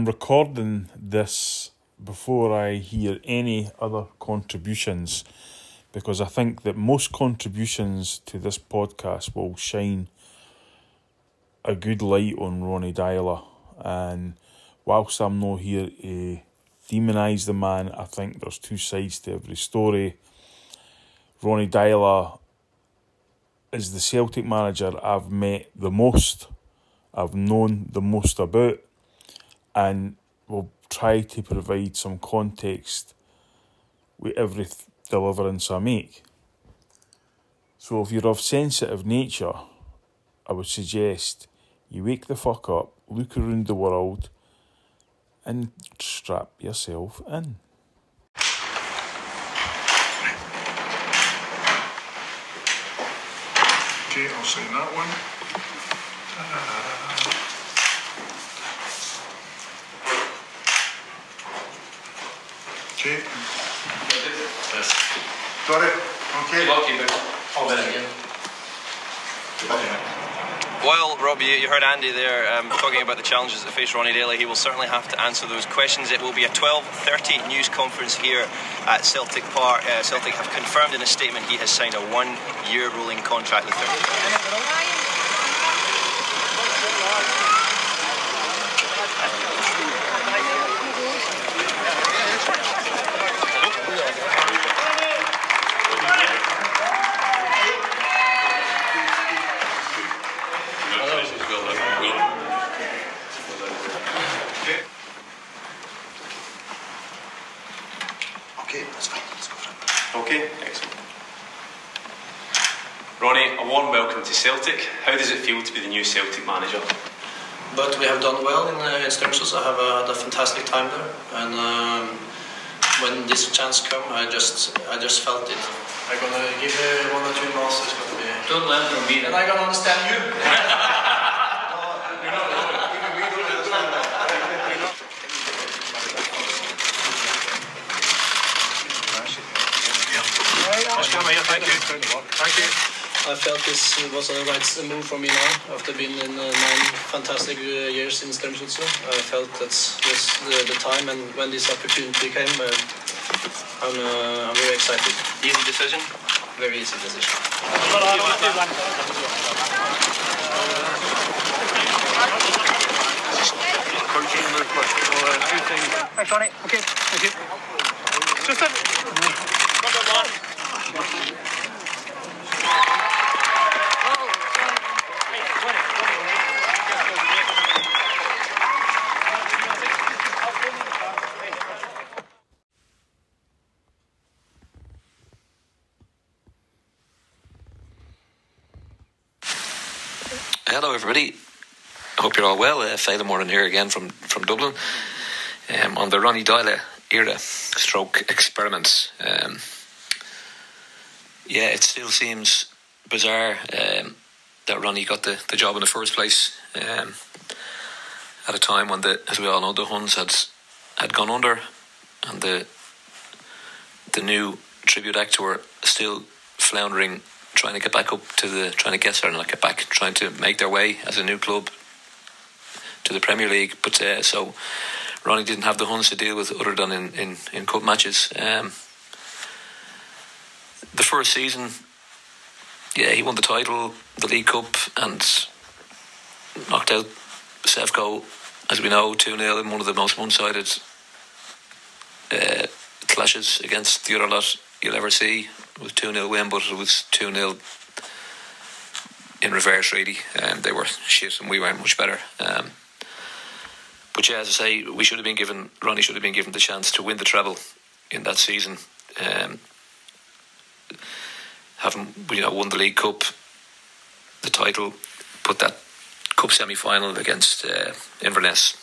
I am recording this before I hear any other contributions because I think that most contributions to this podcast will shine a good light on Ronny Deila. And whilst I'm not here to demonise the man, I think there's two sides to every story. Ronny Deila is the Celtic manager I've met the most, I've known the most about, and we'll try to provide some context with every deliverance I make. So if you're of sensitive nature, I would suggest you wake the fuck up, look around the world, and strap yourself in. Okay, I'll sign that one. Uh, Okay, Yes. got it? Okay. Well, Rob, you, you heard Andy there um, talking about the challenges that face Ronny Deila. He will certainly have to answer those questions. It will be a 12:30 news conference here at Celtic Park. Uh, Celtic have confirmed in a statement he has signed a one-year rolling contract with them. Okay. Okay, that's fine. Let's go for it. Okay, excellent. Ronny, a warm welcome to Celtic. How does it feel to be the new Celtic manager? But we have done well in, uh, in Strømsgodset. I have uh, had a fantastic time there, and um, when this chance come, I just I just felt it. I'm gonna give uh, one or two months. It's gonna be. Don't learn from me. And I'm gonna understand you. You know we do understand thank you. Thank you. I felt this was a right move for me now after being in uh, nine fantastic uh, years in Strømsgodset. I felt that was the, the time, and when this opportunity came, uh, I'm uh, I'm very excited. Easy decision. Very easy decision. Coaching request. So, uh, two things. Thanks, Ronny. Okay, thank you. Just a... Hello, everybody. I hope you're all well. Uh, Phelan Moran here again from, from Dublin um, on the Ronny Deila era stroke experiments. Um, yeah, it still seems bizarre um, that Ronny got the, the job in the first place um, at a time when, the, as we all know, the Huns had had gone under and the the new tribute act were still floundering, trying to get back up to the, trying to get there and not get back, trying to make their way as a new club to the Premier League. But uh, so Ronny didn't have the Huns to deal with other than in, in, in cup matches. Um, the first season, yeah, he won the title, the League Cup, and knocked out Sevco, as we know, 2 0 in one of the most one sided uh, clashes against the other lot you'll ever see. Was 2 0 win, but it was 2 0 in reverse, really. And they were shit and we weren't much better. Um, but yeah, as I say, we should have been given, Ronny should have been given the chance to win the treble in that season. Um, having you know won the League Cup, the title, put that cup semi final against uh, Inverness,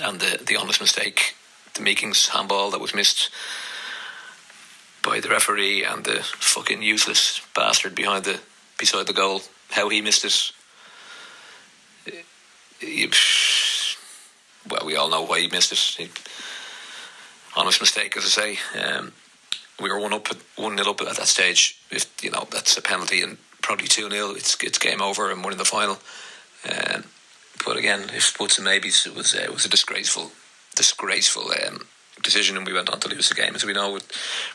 and the the honest mistake, the Meekings handball that was missed by the referee and the fucking useless bastard behind the beside the goal. How he missed it. He- well, we all know why he missed it. He, honest mistake, as I say. Um, we were one up, one nil up at that stage. If you know that's a penalty and probably two 0 it's it's game over and we're in the final. Um, but again, if puts and maybes, it was uh, it was a disgraceful, disgraceful um, decision, and we went on to lose the game, as we know, with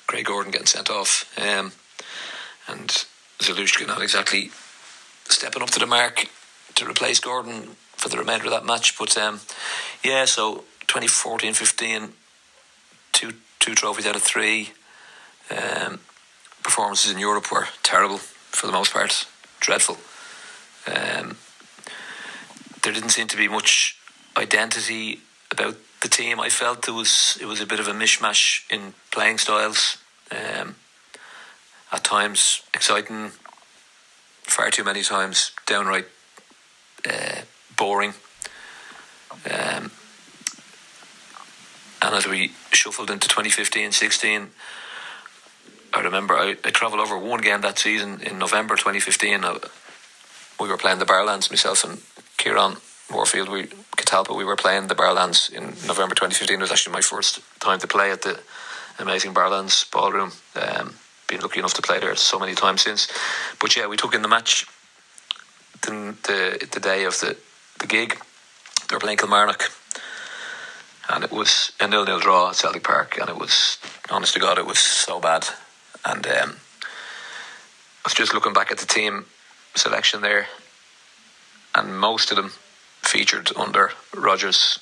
Craig Gordon getting sent off, um, and Zaluska not exactly stepping up to the mark to replace Gordon for the remainder of that match. But um, yeah, so 2014 15, two, two trophies out of three. Um, performances in Europe were terrible for the most part, dreadful. Um, there didn't seem to be much identity about the team. I felt there was it was a bit of a mishmash in playing styles. Um, at times exciting, far too many times downright uh, boring. Um, and as we shuffled into 2015 16, I remember I, I travelled over one game that season in November 2015. Uh, we were playing the Barrowlands, myself and Kieran Moorfield, we Catalpa, we were playing the Barrowlands in November 2015. It was actually my first time to play at the amazing Barrowlands ballroom. Um, been lucky enough to play there so many times since. But yeah, we took in the match the, the, the day of the, the gig. They were playing Kilmarnock. And it was a nil nil draw at Celtic Park. And it was, honest to God, it was so bad. And um, I was just looking back at the team selection there. And most of them featured under Rodgers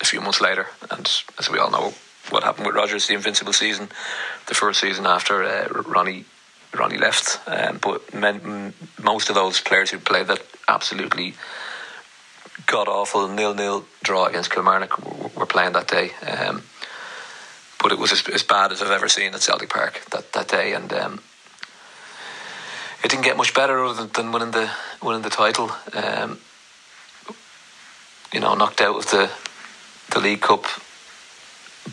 a few months later. And as we all know, what happened with Rodgers the invincible season, the first season after uh, Ronny Ronny left. Um, but men, most of those players who played that absolutely god awful nil nil draw against Kilmarnock were playing that day. Um, but it was as, as, bad as I've ever seen at Celtic Park that, that day, and um, it didn't get much better other than, winning the winning the title. Um, you know, knocked out of the the League Cup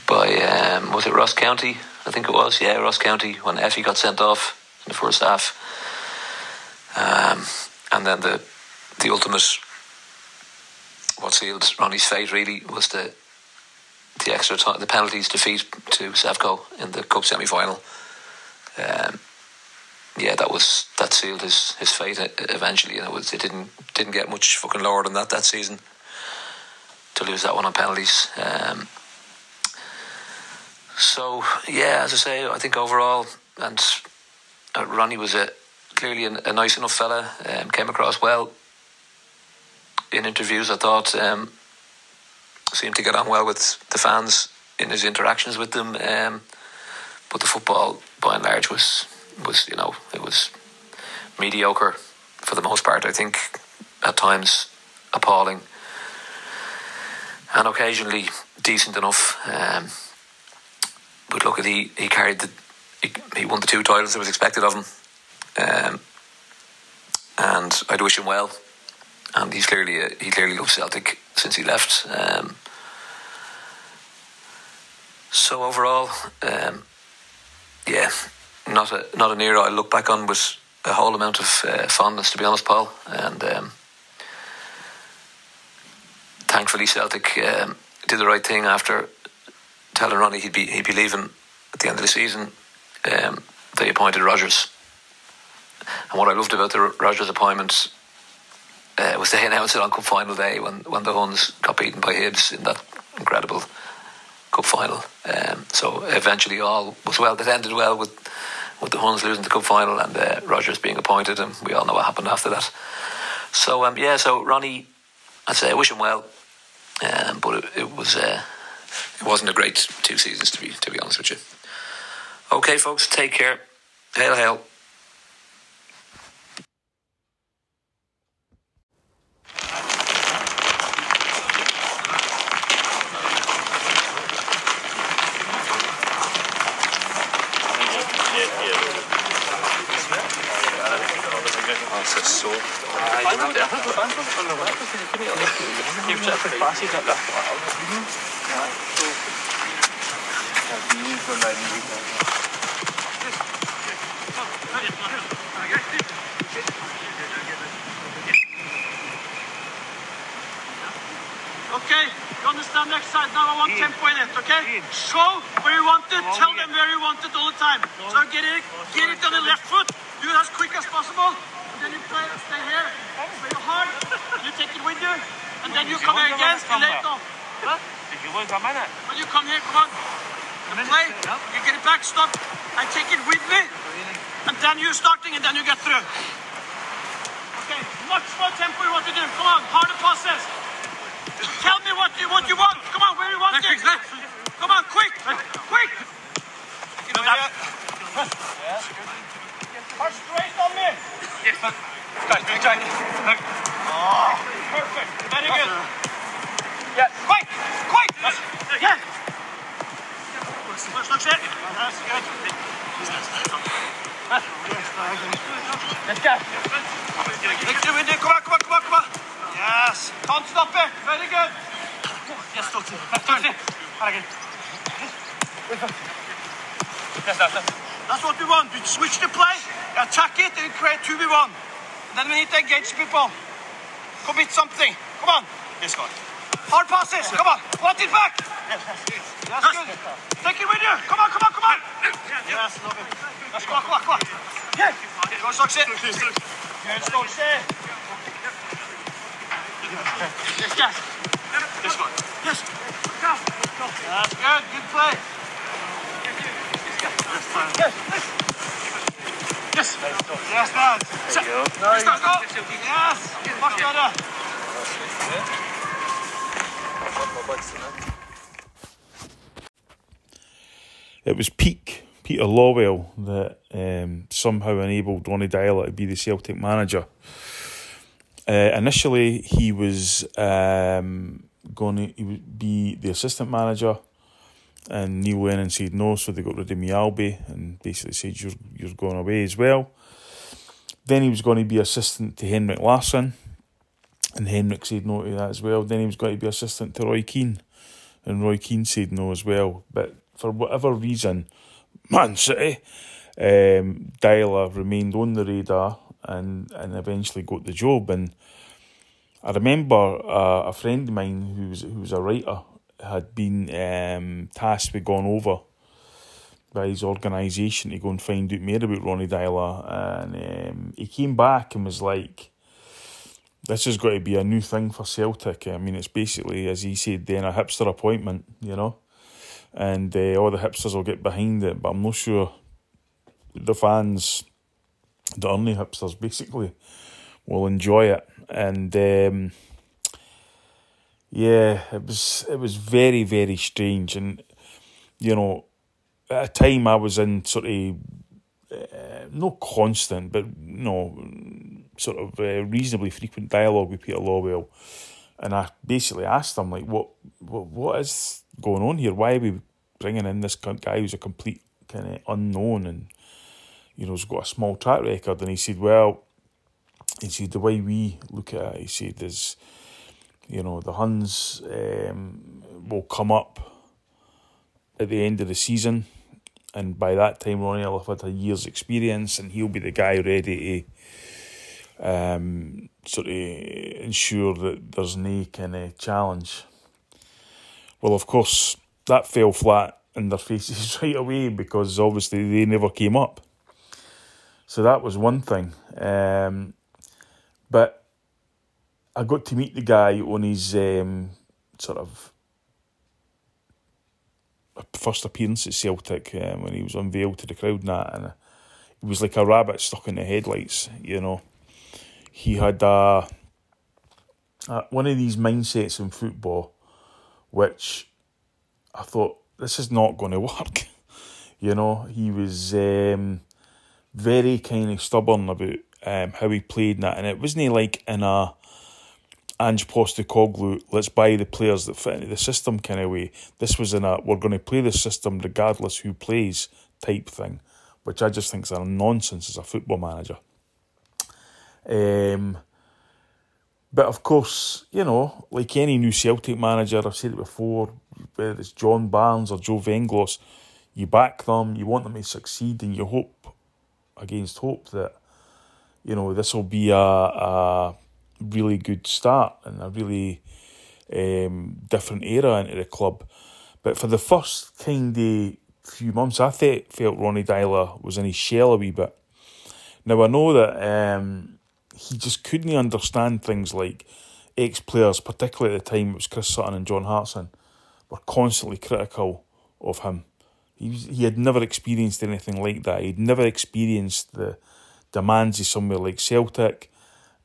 by um, was it Ross County? I think it was. Yeah, Ross County when Efe got sent off in the first half, um, and then the the ultimate what sealed Ronny's fate really was the the extra time, the penalties defeat to Sevco in the cup semi final. Um, yeah, that was that sealed his, his fate eventually, and it was it didn't didn't get much fucking lower than that that season to lose that one on penalties. Um, so yeah, as I say, I think overall, and uh, Ronny was a clearly a, a nice enough fella. Um, came across well in interviews. I thought um, seemed to get on well with the fans in his interactions with them. Um, but the football, by and large, was was you know it was mediocre for the most part. I think at times appalling, and occasionally decent enough. Um, but look at he he carried the he, he won the two titles that was expected of him, um, and I'd wish him well. And he's clearly a, he clearly loves Celtic since he left. Um, so overall, um, yeah, not a not an era I look back on with a whole amount of uh, fondness, to be honest, Paul. And um, thankfully, Celtic um, did the right thing after telling Ronny he'd be he'd be leaving at the end of the season, um, they appointed Rodgers. And what I loved about the Rodgers appointment uh, was they announced it on Cup Final day when, when the Huns got beaten by Hibs in that incredible Cup Final. Um, so eventually all was well. It ended well with with the Huns losing the Cup Final and uh, Rodgers being appointed, and we all know what happened after that. So um, yeah, so Ronny, I'd say I wish him well, um, but it, it was. Uh, it wasn't a great two seasons to be to be honest with you. Okay, folks, take care. Hail, hail. Okay, you understand next side. Now I want tempo in it, okay? Show where you want it, tell them where you want it all the time. So get it, get it on the left foot. do it as quick as possible. And then you play, stay here, play your hard, you take it with you. And then you come here again, and late off. What? When you come here, come on. And play, you get it back, stop. I take it with me. And then you're starting, and then you get through. Okay, much more tempo you want to do. Come on, harder passes. Tell me what you what you want. Come on, where you want it. Come on, quick, quick. Yeah. Are straight on me. Yes. Oh, perfect. Very good. Yeah. Quick, quick. Yeah. Først nok skjer. That's good. Let's go. Let's do it. Come on, come on, come on, come on. Yes. Can't stop it. Very good. Yes, Totti. Turn. Very good. Yes, that's it. That's what we want. We switch the play, attack it, and create 2v1. Then we need to engage people. Commit something. Come on. Yes, er God. Hard passes. Come on. Want it back. Yes, good. Take it with you. Come on, come on, come on. Yes, love it. Let's go, come on, come on. Yeah. Go, Stocksy. Good, Stocksy. Yes, yes. Yes, God. Yes. That's good. Good play. Yes. Yes. Yes, man. There you go. Nice. Go. Yes. Much better. It was peak Peter Lawwell that um, somehow enabled Ronny Deila to be the Celtic manager. Uh, initially, he was um, going to be the assistant manager, and Neil Lennon said no, so they got rid of Mjällby and basically said you're you're going away as well. Then he was going to be assistant to Henrik Larsson, and Henrik said no to that as well. Then he was going to be assistant to Roy Keane, and Roy Keane said no as well. But for whatever reason, Man City, um, Deila remained on the radar and, and eventually got the job. And I remember uh, a friend of mine who was who was a writer had been um, tasked with going over by his organisation to go and find out more about Ronny Deila, and um, he came back and was like, "This has got to be a new thing for Celtic." I mean, it's basically, as he said, then a hipster appointment, you know, and uh, all the hipsters will get behind it, but I'm not sure the fans, the only hipsters, basically, will enjoy it, and. Um, yeah, it was it was very very strange, and you know, at a time I was in sort of uh, no constant, but you know, sort of uh, reasonably frequent dialogue with Peter Lawwell, and I basically asked him like, what what what is going on here? Why are we bringing in this guy who's a complete kind of unknown and you know has got a small track record? And he said, well, he said the way we look at it, he said is you know, the Huns um, will come up at the end of the season, and by that time, Ronny will have had a year's experience, and he'll be the guy ready to um, sort of ensure that there's no kind of challenge. Well, of course, that fell flat in their faces right away because obviously they never came up. So that was one thing. Um, but I got to meet the guy on his um, sort of first appearance at Celtic um, when he was unveiled to the crowd and that, and it was like a rabbit stuck in the headlights. You know, he had one of these mindsets in football, which I thought this is not going to work. you know, he was um, very kind of stubborn about um, how he played and that, and it wasn't like in a Ange Postecoglou, let's buy the players that fit into the system kind of way. This was in a we're going to play the system regardless who plays type thing, which I just think is a nonsense as a football manager. Um, but of course, you know, like any new Celtic manager, I've said it before, whether it's John Barnes or Joe Venglos, you back them, you want them to succeed, and you hope against hope that, you know, this will be a, a really good start and a really um, different era into the club. But for the first kind of few months, I th- felt Ronny Deila was in his shell a wee bit Now I know that um, he just couldn't understand things like ex players, particularly at the time it was Chris Sutton and John Hartson, were constantly critical of him. He was, he had never experienced anything like that. He'd never experienced the demands of somewhere like Celtic,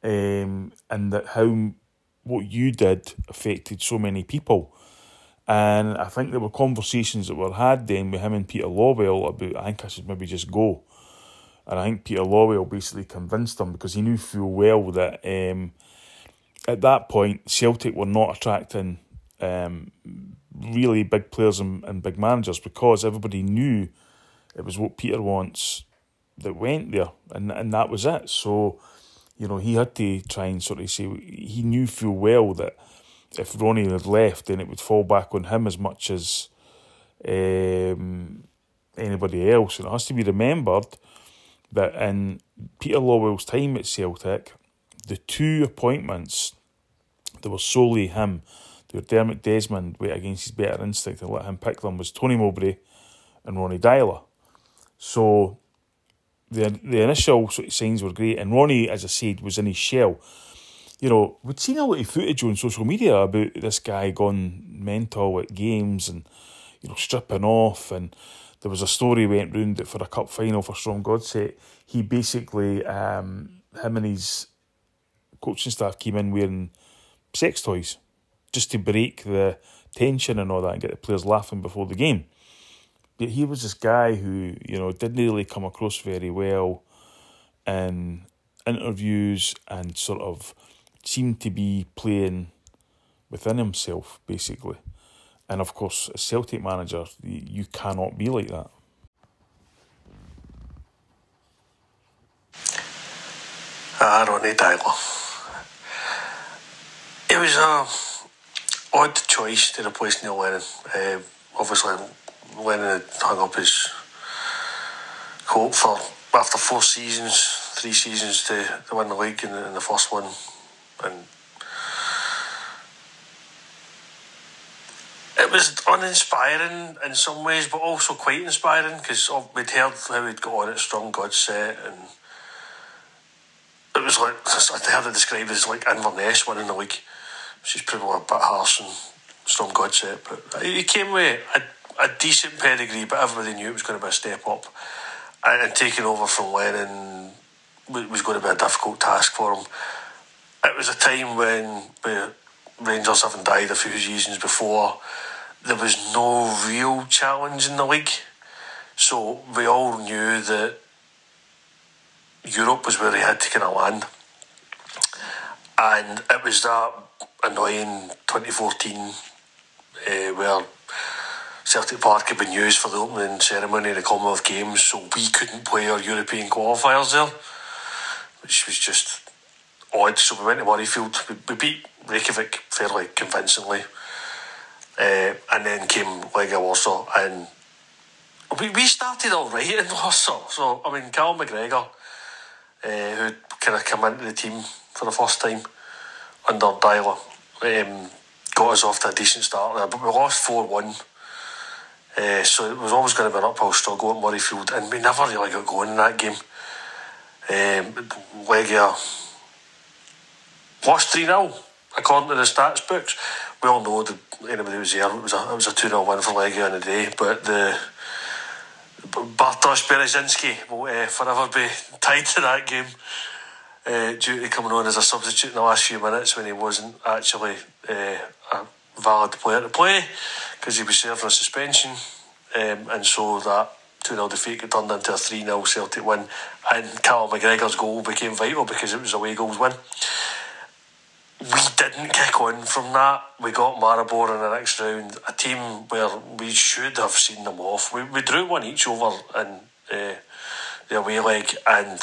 um, and that how what you did affected so many people. And I think there were conversations that were had then with him and Peter Lawwell about I think I should maybe just go. And I think Peter Lawwell basically convinced him because he knew full well that um, at that point Celtic were not attracting um, really big players and, and big managers because everybody knew it was what Peter wants that went there, and and that was it. So, you know, he had to try and sort of say he knew full well that if Ronny had left, then it would fall back on him as much as um, anybody else. And it has to be remembered that in Peter Lawwell's time at Celtic, the two appointments that were solely him, were Dermot Desmond went against his better instinct and let him pick them, was Tony Mowbray and Ronny Deila. So the the initial sort of signs were great, and Ronny, as I said, was in his shell. You know, we'd seen a lot of footage on social media about this guy gone mental at games and you know stripping off, and there was a story went round that for a cup final for Strømsgodset, he basically um, him and his coaching staff came in wearing sex toys just to break the tension and all that and get the players laughing before the game. He was this guy who, you know, didn't really come across very well in interviews and sort of seemed to be playing within himself, basically. And of course, as Celtic manager, you cannot be like that. Ah, Ronny Deila. It was a odd choice to replace Neil Lennon. Uh, obviously, Lennon had hung up his coat for after four seasons, three seasons to, to win the league in the, in the first one, and it was uninspiring in some ways, but also quite inspiring because we'd heard how he'd got on at Strømsgodset, and it was like I heard it described as like Inverness winning the league. She's probably a bit harsh and Strømsgodset, but he came with a, a decent pedigree, but everybody knew it was going to be a step up. And, and taking over from Lennon was going to be a difficult task for him. It was a time when Rangers having died a few seasons before, there was no real challenge in the league. So we all knew that Europe was where he had to kind of land. And it was that annoying 2014 uh, where Celtic Park had been used for the opening ceremony of the Commonwealth Games, so we couldn't play our European qualifiers there, which was just odd. So we went to Murrayfield, we, we beat Reykjavik fairly convincingly, uh, and then came Legia Warsaw, and we, we started all right in Warsaw. So, I mean, Cal McGregor, uh, who kind of come into the team for the first time under Deila, um, got us off to a decent start there, but we lost 4 1. Uh, so it was always going to be an uphill struggle at Murrayfield, and we never really got going in that game. Um, Legia lost 3 0, according to the stats books. We all know that anybody who was there, it was a, it was a 2 0 win for Legia in the day, but the Bartosz Bereszynski will uh, forever be tied to that game uh, due to coming on as a substitute in the last few minutes when he wasn't actually uh, a valid player to play because he was serving a suspension. Um, and so that 2 0 defeat got turned into a 3 0 Celtic win. And Callum McGregor's goal became vital because it was a away goals win. We didn't kick on from that. We got Maribor in the next round, a team where we should have seen them off. We, we drew one each over in uh, the away leg, and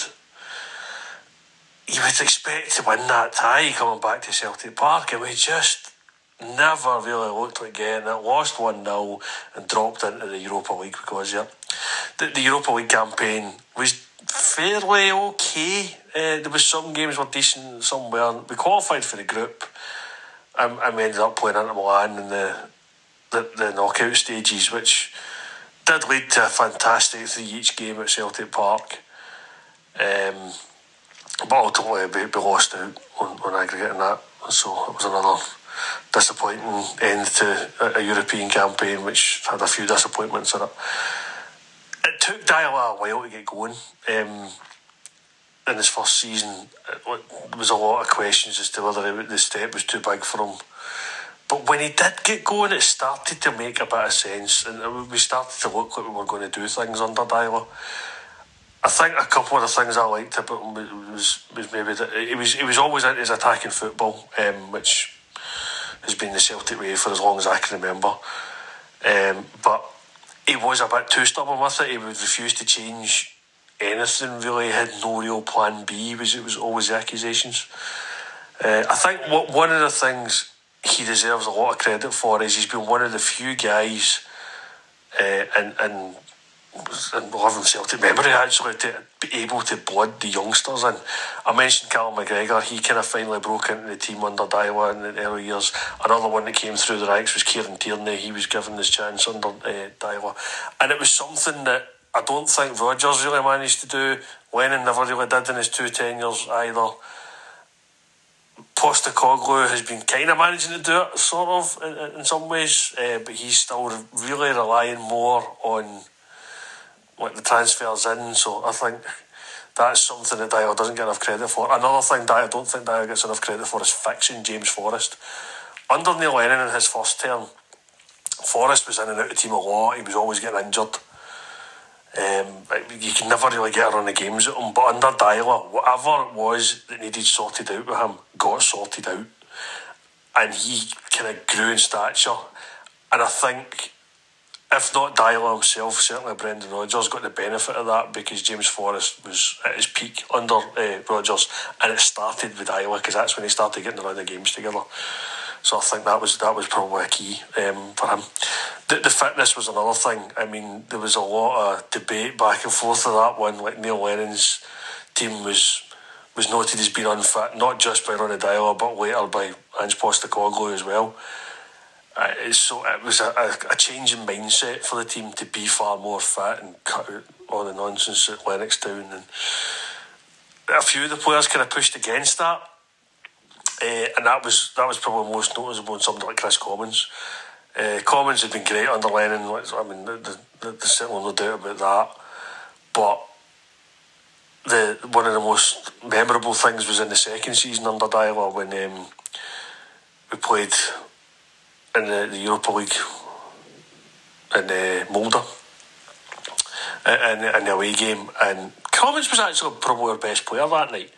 you would expect to win that tie coming back to Celtic Park, and we just never really looked like getting it. Lost 1 0 and dropped into the Europa League because, yeah, the, the Europa League campaign was fairly okay. Uh, there was some games were decent, some weren't. We qualified for the group, and, and we ended up playing Inter Milan in the, the, the knockout stages, which did lead to a fantastic three each game at Celtic Park. Um, but ultimately, we, we lost out on, on aggregate in that. So it was another disappointing end to a, a European campaign, which had a few disappointments in it. It took Deila a while to get going. Um, in his first season, there was a lot of questions as to whether the step was too big for him. But when he did get going, it started to make a bit of sense, and we started to look like we were going to do things under Deila. I think a couple of the things I liked about him was, was maybe that he was he was always into his attacking football, um, which has been the Celtic way for as long as I can remember. Um, but he was a bit too stubborn with it. He would refuse to change anything. Really, he had no real plan B. Was it was always the accusations. Uh, I think what one of the things he deserves a lot of credit for is he's been one of the few guys, uh, and and and having Celtic memory actually to be able to blood the youngsters and I mentioned Callum McGregor he kind of finally broke into the team under Deila in the early years. Another one that came through the ranks was Kieran Tierney. He was given his chance under eh, uh, Deila and it was something that I don't think Rodgers really managed to do. Lennon never really did in his two tenures either. Postecoglou has been kind of managing to do it, sort of, in, in some ways, uh, but he's still really relying more on like the transfers in. So I think that's something that Deila doesn't get enough credit for. Another thing that I don't think Deila gets enough credit for is fixing James Forrest. Under Neil Lennon in his first term, Forrest was in and out of the team a lot. He was always getting injured. Um, you can never really get around the games with him. But under Deila, whatever it was that needed sorted out with him got sorted out. And he kind of grew in stature. And I think, if not Deila himself, certainly Brendan Rodgers got the benefit of that because James Forrest was at his peak under uh, Rodgers. And it started with Deila because that's when he started getting around the games together. So I think that was that was probably a key um, for him. The, the fitness was another thing. I mean, there was a lot of debate back and forth of that one. Like Neil Lennon's team was was noted as being unfit, not just by Ronny Deila, but later by Ange Postecoglou as well. Uh, so it was a, a, a change in mindset for the team to be far more fit and cut out all the nonsense at Lennoxtown. And a few of the players kind of pushed against that. Uh, and that was that was probably most noticeable in somebody like Kris Commons. Uh, Commons had been great under Lennon. I mean, there's certainly no doubt about that. But the one of the most memorable things was in the second season under Deila when um, we played in the, the Europa League in uh, Molde in, in the away game, and Commons was actually probably our best player that night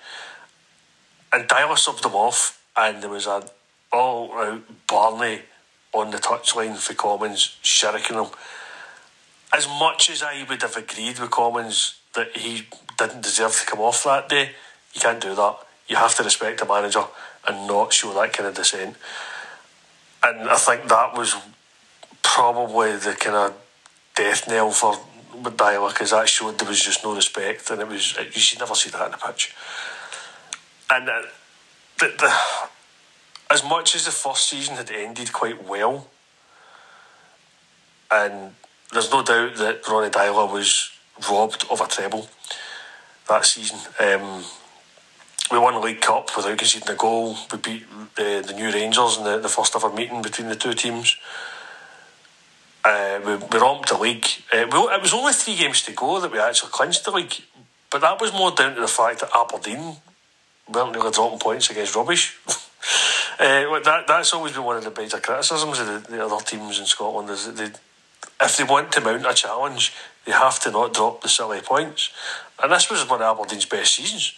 and Deila subbed them off, and there was an all out Barney on the touchline for Commons, shirking him. As much as I would have agreed with Commons that he didn't deserve to come off that day, you can't do that. You have to respect the manager and not show that kind of dissent. And I think that was probably the kind of death knell for Deila because that showed there was just no respect, and it was you should never see that in the pitch and uh, the, the, as much as the first season had ended quite well, and there's no doubt that Ronny Deila was robbed of a treble that season. Um, we won the League Cup without conceding a goal. We beat uh, the New Rangers in the, the first ever meeting between the two teams. Uh, we, we romped the league. Uh, we, it was only three games to go that we actually clinched the league, but that was more down to the fact that Aberdeen weren't really dropping points against rubbish. uh, that that's always been one of the major criticisms of the, the other teams in Scotland is that they, if they want to mount a challenge, they have to not drop the silly points. And this was one of Aberdeen's best seasons.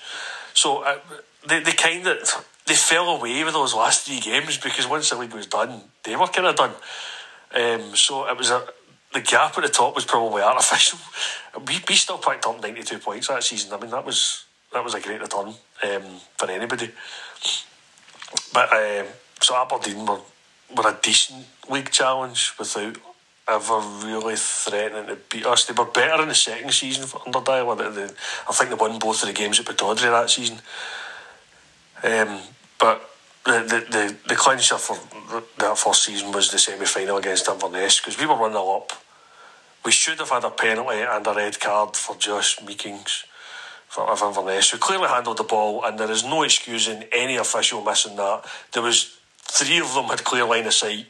So uh, they, they kind of they fell away with those last three games because once the league was done, they were kind of done. Um, so it was a the gap at the top was probably artificial. We, we still picked up ninety two points that season. I mean that was that was a great return um, for anybody. But um, so Aberdeen were, were a decent league challenge without ever really threatening to beat us. They were better in the second season for under. I think they won both of the games at Pittodrie that season. Um, but the, the, the, the clincher for that first season was the semi final against Inverness because we were 1 0 up. We should have had a penalty and a red card for Josh Meekings for Inverness, who clearly handled the ball, and there is no excusing any official missing that. There was three of them had clear line of sight.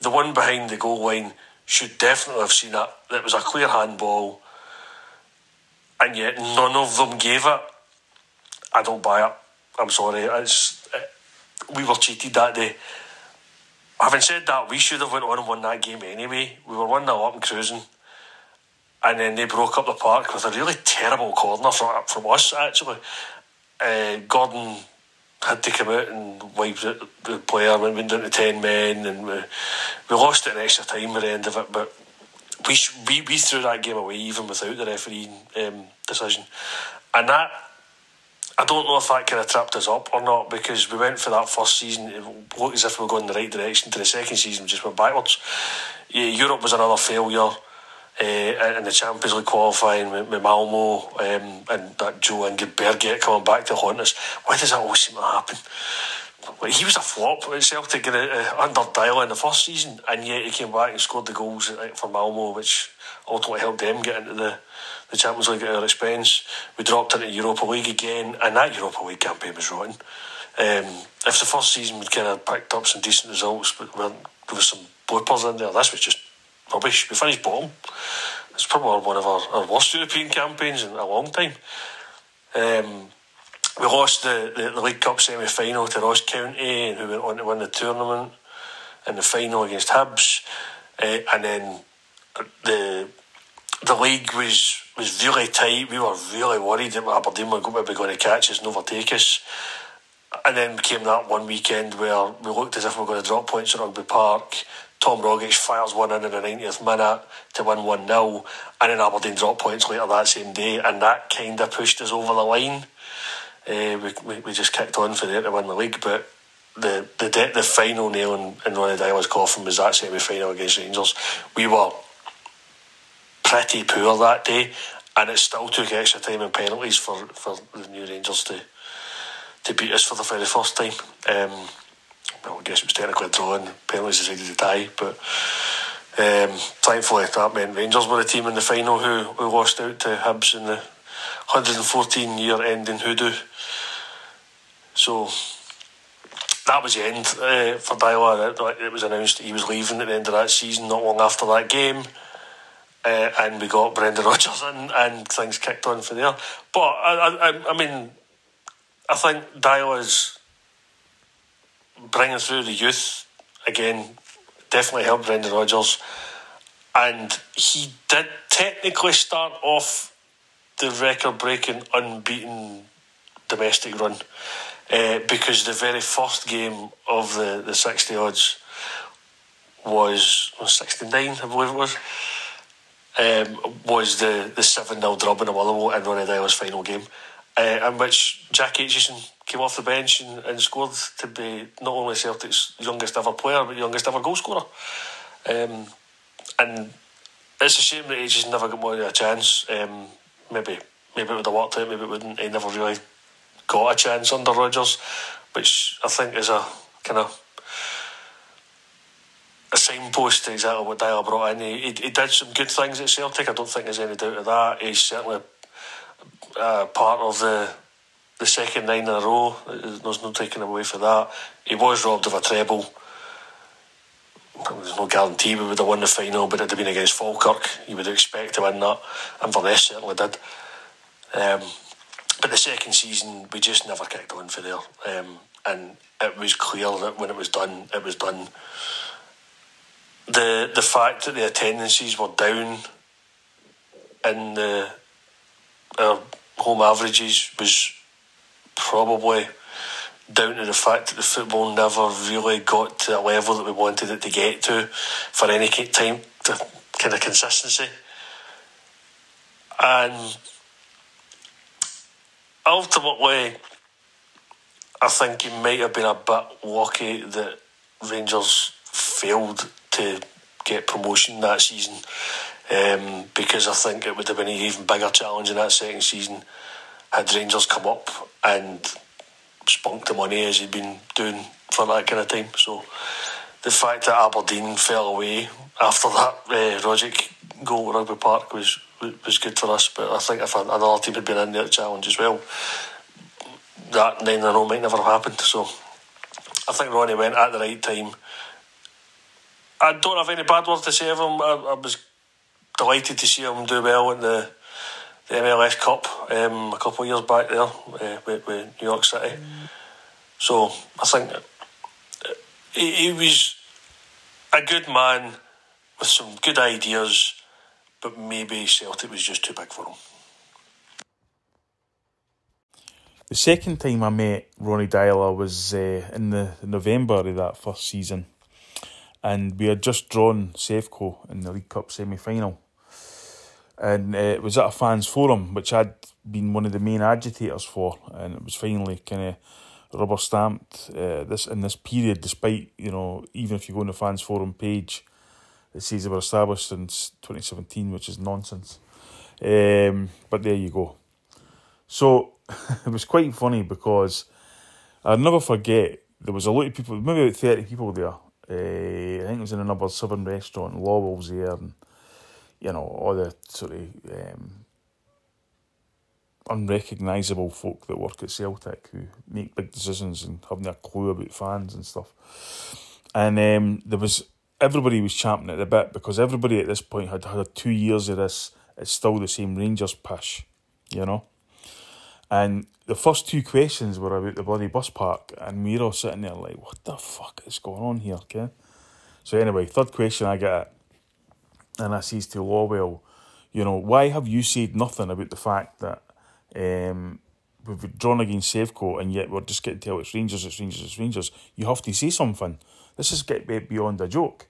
The one behind the goal line should definitely have seen it. It was a clear handball, and yet none of them gave it. I don't buy it. I'm sorry. It's it, we were cheated that day. Having said that, we should have went on and won that game anyway. We were one 0 up and cruising, and then they broke up the park with a really terrible corner from from us. Actually, uh, Gordon had to come out and wipe the, player and went down to ten men, and we, we lost it in extra time at the end of it. But we we we threw that game away even without the refereeing um, decision, and that I don't know if that kind of trapped us up or not because we went for that first season, it looked as if we were going in the right direction. To the second season, we just went backwards. Yeah, Europe was another failure uh, in the Champions League qualifying with, with Malmo um, and that Jo Inge Berget coming back to haunt us. Why does that always seem to happen? He was a flop at Celtic uh, under Deila in the first season, and yet he came back and scored the goals for Malmo, which ultimately helped them get into the the Champions League at our expense. We dropped into Europa League again, and that Europa League campaign was rotten. Um, if the first season we'd kind of picked up some decent results, but there was some bloopers in there, this was just rubbish. We finished bottom. It's probably one of our, our worst European campaigns in a long time. Um, we lost the, the, the League Cup semi final to Ross County, and who went on to win the tournament in the final against Hibs. Uh, and then the the league was was really tight. We were really worried that Aberdeen were going to, be going to catch us and overtake us. And then came that one weekend where we looked as if we were going to drop points at Rugby Park. Tom Rogic fires one in in the 90th minute to win 1 0. And then Aberdeen drop points later that same day. And that kind of pushed us over the line. Uh, we, we, we just kicked on for there to win the league. But the the, the final nail in, in Ronny Deila's coffin was that semi final against Rangers. We were pretty poor that day, and it still took extra time and penalties for, for the new Rangers to to beat us for the very first time. Um, well, I guess it was technically a draw penalties decided to die, but um, thankfully that meant Rangers were the team in the final who, who lost out to Hibs in the 114 year ending hoodoo. So that was the end uh, for Deila. It was announced that he was leaving at the end of that season, not long after that game uh, and we got Brendan Rodgers in, and things kicked on from there. But I, I, I mean, I think Deila is bringing through the youth again. Definitely helped Brendan Rodgers, and he did technically start off the record-breaking unbeaten domestic run uh, because the very first game of the the sixty odds was was sixty nine, I believe it was um, was the the seven 0 drubbing of Motherwell in Ronny Deila's final game, uh, in which Jack Aitchison came off the bench and, and scored to be not only Celtic's youngest ever player but youngest ever goal scorer. Um, and it's a shame that he just never got more of a chance. Um, maybe maybe it would have worked out, maybe it wouldn't. He never really got a chance under Rodgers, which I think is a kind of a signpost to exactly what Deila brought in. He, he, he, did some good things at Celtic. I don't think there's any doubt of that. He's certainly uh, part of the the second nine in a row. There's no taking away for that. He was robbed of a treble. There's no guarantee we would have won the final, but it'd have been against Falkirk. You would expect to win that. and Inverness certainly did. Um, but the second season, we just never kicked on for there. Um, and it was clear that when it was done, it was done the the fact that the attendances were down in the our home averages was probably down to the fact that the football never really got to a level that we wanted it to get to for any time to kind of consistency. And ultimately, I think it might have been a bit lucky that Rangers failed to get promotion that season um, because I think it would have been an even bigger challenge in that second season had Rangers come up and spunked the money as he'd been doing for that kind of time. So the fact that Aberdeen fell away after that uh, Rogic goal at Rugby Park was was good for us. But I think if another team had been in there challenge as well, that nine in a row might never have happened. So I think Ronny went at the right time. I don't have any bad words to say of him. I, I was delighted to see him do well in the the MLS Cup um, a couple of years back there uh, with, with New York City. So I think he, he was a good man with some good ideas, but maybe Celtic was just too big for him. The second time I met Ronny Deila was uh, in the November of that first season, and we had just drawn Sevco in the League Cup semi final. And uh, it was at a fans forum, which I'd been one of the main agitators for, and it was finally kind of rubber stamped uh, this in this period. Despite you know, even if you go on the fans forum page, it says they were established since twenty seventeen, which is nonsense. Um, but there you go. So it was quite funny because I'll never forget there was a lot of people, maybe about 30 people there. Uh, I think it was in a number seven restaurant, Lawwell's there, and you know, all the sort of um, unrecognisable folk that work at Celtic who make big decisions and have no clue about fans and stuff. And um, there was everybody was champing at the bit because everybody at this point had had two years of this. It's still the same Rangers push, you know. And the first two questions were about the bloody bus park, and we were all sitting there like, what the fuck is going on here, okay? So anyway, third question I get, and I says to Lawwell, you know, why have you said nothing about the fact that um, we've drawn against Sevco and yet we're just getting told it's Rangers, it's Rangers, it's Rangers. You have to say something. This is getting beyond a joke.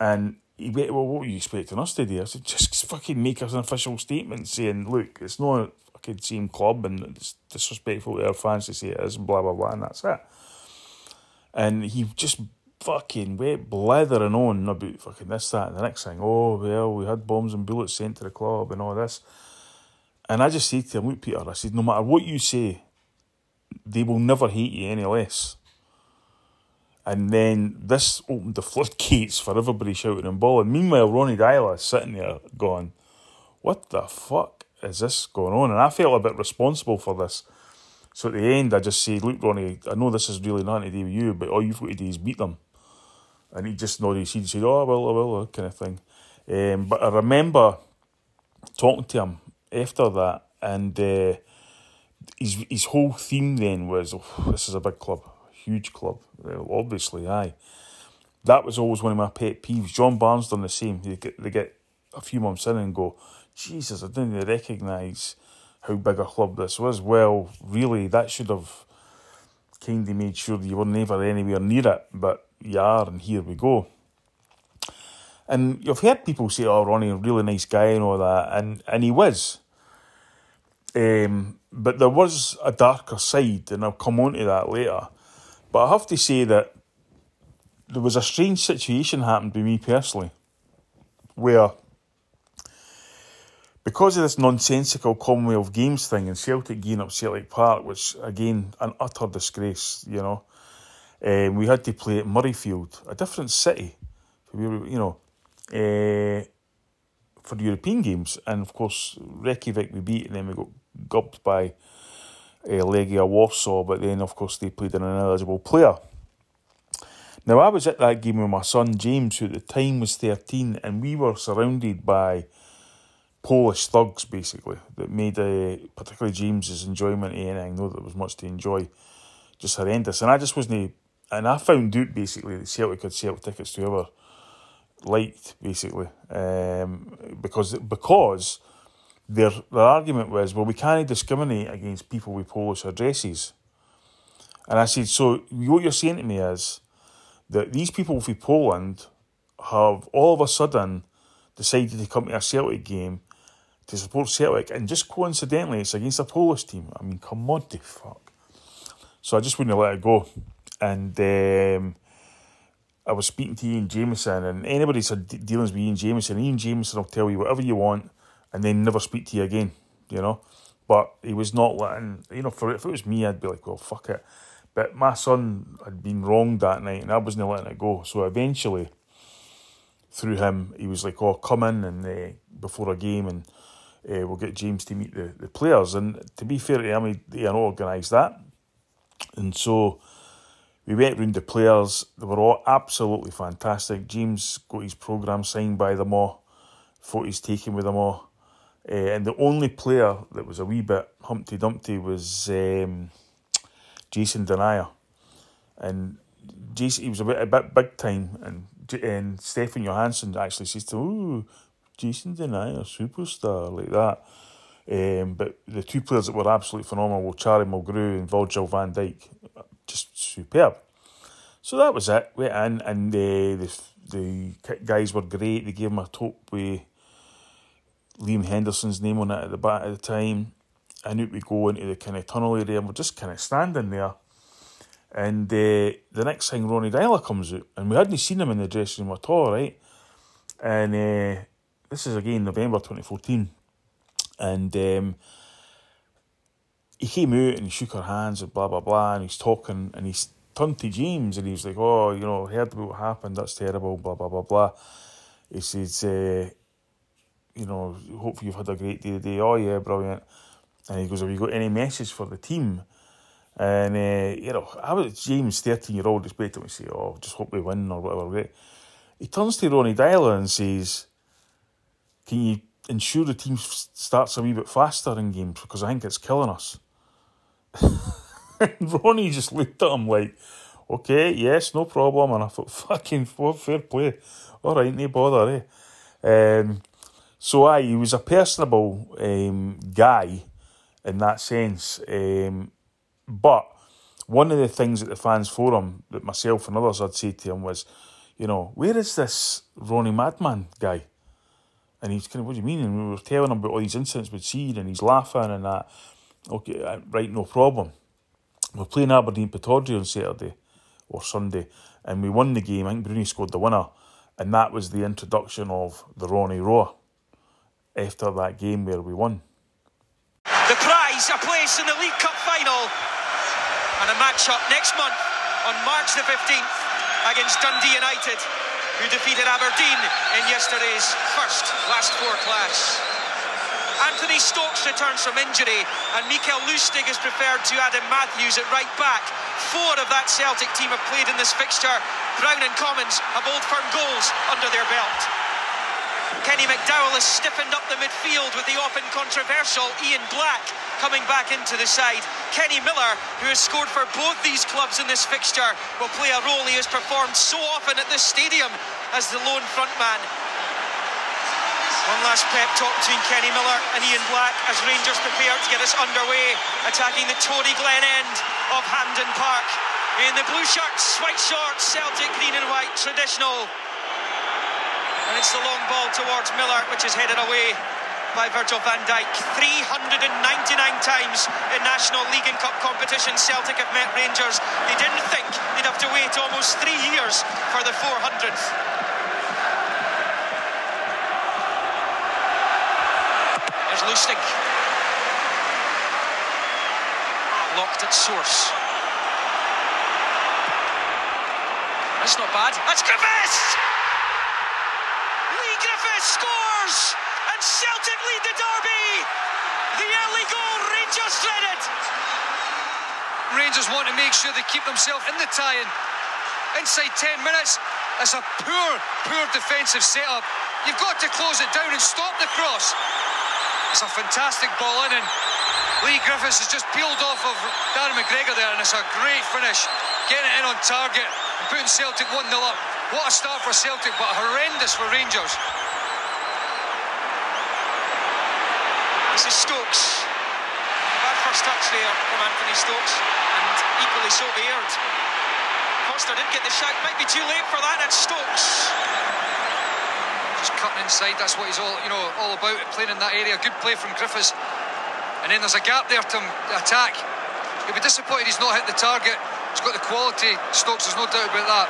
And he went, well, what were you expecting us to do? I said, just fucking make us an official statement saying, look, it's not a fucking same club and it's disrespectful to our fans to say it is, blah, blah, blah, and that's it. And he just fucking went blithering on about fucking this, that, and the next thing. Oh, well, we had bombs and bullets sent to the club and all this. And I just said to him, look, Peter, I said, no matter what you say, they will never hate you any less. And then this opened the floodgates for everybody shouting and bawling. Meanwhile, Ronny Deila is sitting there going, What the fuck is this going on? And I felt a bit responsible for this. So at the end, I just said, Look, Ronny, I know this is really nothing to do with you, but all you've got to do is beat them. And he just nodded his head and said, Oh, I will, I will, kind of thing. Um, but I remember talking to him after that, and uh, his, his whole theme then was, oh, This is a big club huge club, well, obviously, aye. That was always one of my pet peeves. John Barnes done the same. They get, they get a few months in and go, Jesus, I didn't recognise how big a club this was. Well, really, that should have kind of made sure you were never anywhere near it, but you are, and here we go. And you've heard people say, "Oh, Ronny, a really nice guy and all that," and and he was. Um, but there was a darker side, and I'll come on to that later. But I have to say that there was a strange situation happened with me personally, where because of this nonsensical Commonwealth Games thing and Celtic getting up Celtic Park, which again an utter disgrace, you know, um, we had to play at Murrayfield, a different city, we were, you know, uh, for the European Games, and of course Reykjavik we beat, and then we got gubbed by uh, Legia Warsaw, but then of course they played an ineligible player. Now I was at that game with my son James, who at the time was thirteen, and we were surrounded by Polish thugs basically that made uh, particularly James's enjoyment of anything, know that there was much to enjoy, just horrendous. And I just wasn't, and I found out basically that Celtic could sell tickets to whoever liked basically, um, because because their, their argument was, well, we can't discriminate against people with Polish addresses. And I said, so what you're saying to me is that these people from Poland have all of a sudden decided to come to a Celtic game to support Celtic, and just coincidentally, it's against a Polish team. I mean, come on, the fuck. So I just wouldn't let it go. And um, I was speaking to Ian Jamieson, and anybody's had dealings with Ian Jamieson, Ian Jamieson will tell you whatever you want and then never speak to you again, you know. But he was not letting, you know, for if it was me, I'd be like, well, fuck it. But my son had been wronged that night and I wasn't letting it go. So eventually, through him, he was like, "Oh, come in and uh, before a game, and uh, we'll get James to meet the, the players." And to be fair to him, he, he organised that, and so we went round the players. They were all absolutely fantastic. James got his programme signed by them all, photos taken with them all. Uh, and the only player that was a wee bit Humpty Dumpty was um, Jason Denayer. And Jason, he was a bit, a bit big time. And, and Stefan Johansen actually says to him, Ooh, Jason Denayer, superstar, like that. Um, but the two players that were absolutely phenomenal were Charlie Mulgrew and Virgil van Dijk. Just superb. So that was it. Went in and the, the guys were great. They gave him a top with Liam Henderson's name on it at the back at the time. And out we go into the kind of tunnel area and we're just kind of standing there. And uh, the next thing, Ronny Deila comes out. And we hadn't seen him in the dressing room at all, right? And uh, this is again November 2014. And um, he came out and shook her hands and blah, blah, blah. And he's talking and he's turned to James and he was like, oh, you know, heard about what happened. That's terrible, blah, blah, blah, blah. He says, uh, you know, hopefully you've had a great day today. Oh, yeah, brilliant. And he goes, have you got any message for the team? And, uh, you know, I was James, 13 year old, expecting to say, oh, just hope we win or whatever. Right? He turns to Ronny Deila and says, can you ensure the team starts a wee bit faster in games because I think it's killing us. Ronny just looked at him like, okay, yes, no problem. And I thought, fucking fair play. All right, no bother, eh? Um, so, aye, he was a personable um, guy in that sense. Um, but one of the things that the fans forum that myself and others had said to him was, you know, where is this Ronnie Madman guy? And he's kind of, what do you mean? And we were telling him about all these incidents with Seed and he's laughing and that. Okay, right, no problem. We're playing Aberdeen Pittodrie on Saturday or Sunday and we won the game. I think Bruni scored the winner. And that was the introduction of the Ronny Roar after that game where we won. The prize, a place in the League Cup final and a match up next month on March the 15th against Dundee United who defeated Aberdeen in yesterday's first last four clash. Anthony Stokes returns from injury and Mikael Lustig is preferred to Adam Matthews at right back. Four of that Celtic team have played in this fixture. Brown and Commons have old firm goals under their belt. Kenny McDowell has stiffened up the midfield with the often controversial Ian Black coming back into the side. Kenny Miller, who has scored for both these clubs in this fixture, will play a role he has performed so often at this stadium as the lone frontman. One last pep talk between Kenny Miller and Ian Black as Rangers prepare to get us underway, attacking the Tory Glen end of Hampden Park. In the blue shirts, white shorts, Celtic green and white, traditional. And it's the long ball towards Miller, which is headed away by Virgil van Dijk. 399 times in National League and Cup competition, Celtic have met Rangers. They didn't think they'd have to wait almost three years for the 400th. There's Lustig. Locked at source. That's not bad. That's Griffiths! Leigh Griffiths scores! And Celtic lead the derby! The early goal, Rangers threaded! Rangers want to make sure they keep themselves in the tie-in. Inside 10 minutes, it's a poor, poor defensive setup. You've got to close it down and stop the cross. It's a fantastic ball in and Leigh Griffiths has just peeled off of Darren McGregor there and it's a great finish. Getting it in on target and putting Celtic 1-0 up. What a start for Celtic, but horrendous for Rangers. This is Stokes. First touch there from Anthony Stokes, and equally so Baird. Foster did get the shot, might be too late for that. That's Stokes. Just cutting inside, that's what he's all you know all about, playing in that area. Good play from Griffiths. And then there's a gap there to attack. He'll be disappointed he's not hit the target. He's got the quality, Stokes, there's no doubt about that.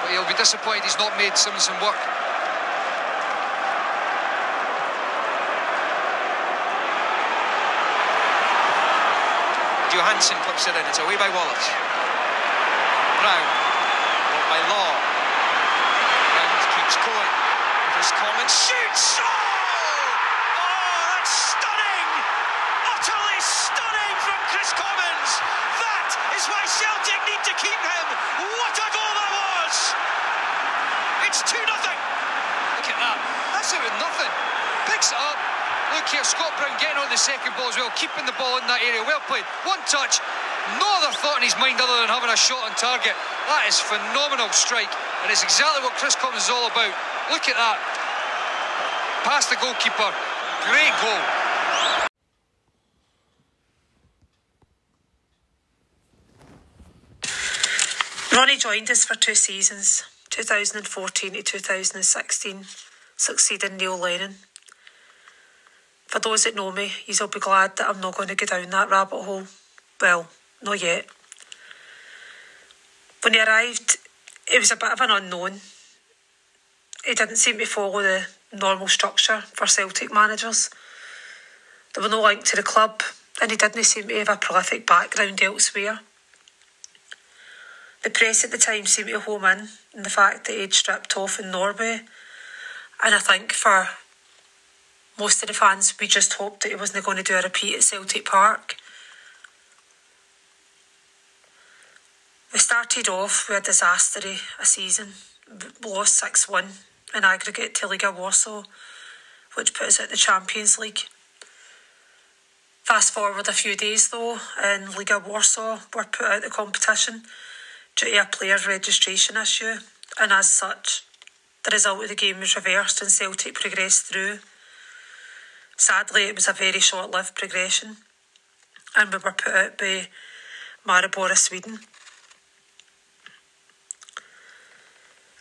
But he'll be disappointed he's not made Simonsen work. Johansen clips it in. It's away by Wallace. Brown. Brought by Law. Brown keeps McCoy. Kris Commons shoots! Oh! Oh, that's stunning! Utterly stunning from Kris Commons! That is why Celtic need to keep him! What a goal that was! It's 2 nothing. Look at that. That's it with nothing. Picks it up. Look here, Scott Brown getting on the second ball as well, keeping the ball in that area. Played. One touch. No other thought in his mind other than having a shot on target. That is phenomenal strike, and it's exactly what Kris Commons is all about. Look at that. Past the goalkeeper. Great goal. Ronny joined us for two seasons, 2014 to 2016, succeeding Neil Lennon. For those that know me, you'll be glad that I'm not going to go down that rabbit hole. Well, not yet. When he arrived, it was a bit of an unknown. He didn't seem to follow the normal structure for Celtic managers. There were no link to the club, and he didn't seem to have a prolific background elsewhere. The press at the time seemed to home in on the fact that he'd stripped off in Norway, and I think for most of the fans, we just hoped that he wasn't going to do a repeat at Celtic Park. We started off with a disastery a season. We lost 6 1 in aggregate to Legia Warsaw, which put us at the Champions League. Fast forward a few days though, and Legia Warsaw were put out of the competition due to a player registration issue, and as such, the result of the game was reversed and Celtic progressed through. Sadly, it was a very short lived progression, and we were put out by Maribor of Sweden.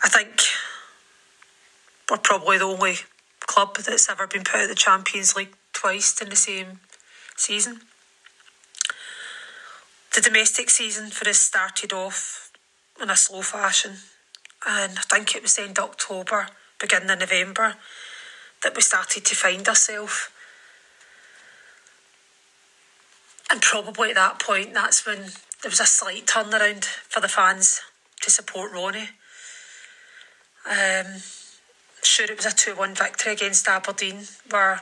I think we're probably the only club that's ever been put out of the Champions League twice in the same season. The domestic season for us started off in a slow fashion, and I think it was end October, beginning of November, that we started to find ourselves. And probably at that point, that's when there was a slight turnaround for the fans to support Ronny. Um, sure, it was a 2 1 victory against Aberdeen where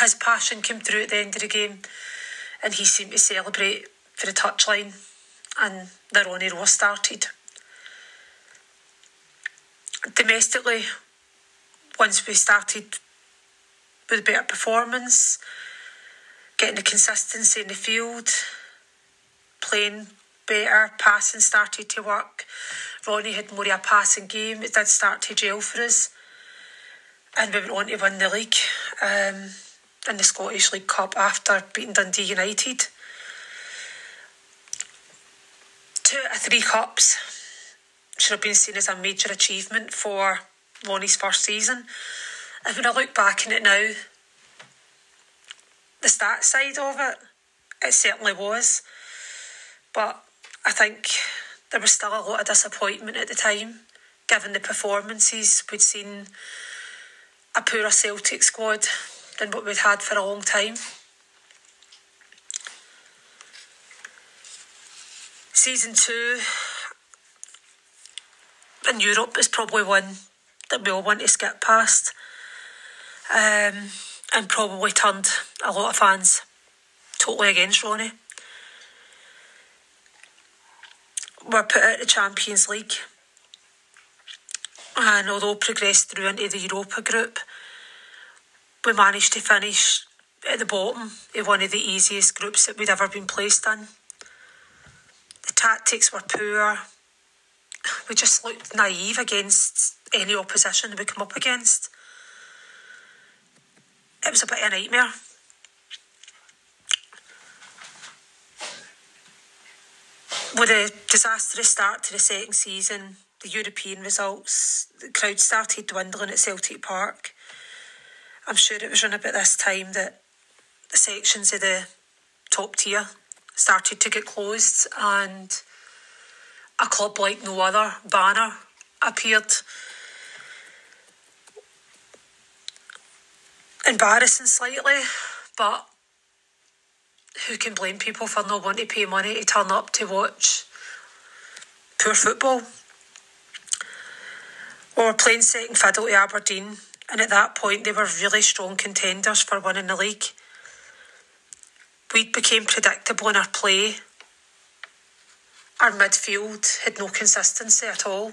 his passion came through at the end of the game and he seemed to celebrate for the touchline and the Ronny Roar started. Domestically, once we started with better performance, getting the consistency in the field, playing better, passing started to work. Ronny had more of a passing game. It did start to gel for us. And we went on to win the league um, in the Scottish League Cup after beating Dundee United. Two out of three cups should have been seen as a major achievement for Ronny's first season. When I look back on it now, the stats side of it, it certainly was. But I think there was still a lot of disappointment at the time, given the performances we'd seen a poorer Celtic squad than what we'd had for a long time. Season two in Europe is probably one that we all want to skip past. Um, and probably turned a lot of fans totally against Ronny. We're put out the Champions League, and although progressed through into the Europa group, we managed to finish at the bottom of one of the easiest groups that we'd ever been placed in. The tactics were poor. We just looked naive against any opposition that we come up against it was a bit of a nightmare. With a disastrous start to the second season, the European results, the crowd started dwindling at Celtic Park. I'm sure it was around about this time that the sections of the top tier started to get closed and a club like no other, Banner, appeared embarrassing slightly, but who can blame people for not wanting to pay money to turn up to watch poor football? We were playing second fiddle to Aberdeen, and at that point they were really strong contenders for winning the league. We became predictable in our play. Our midfield had no consistency at all.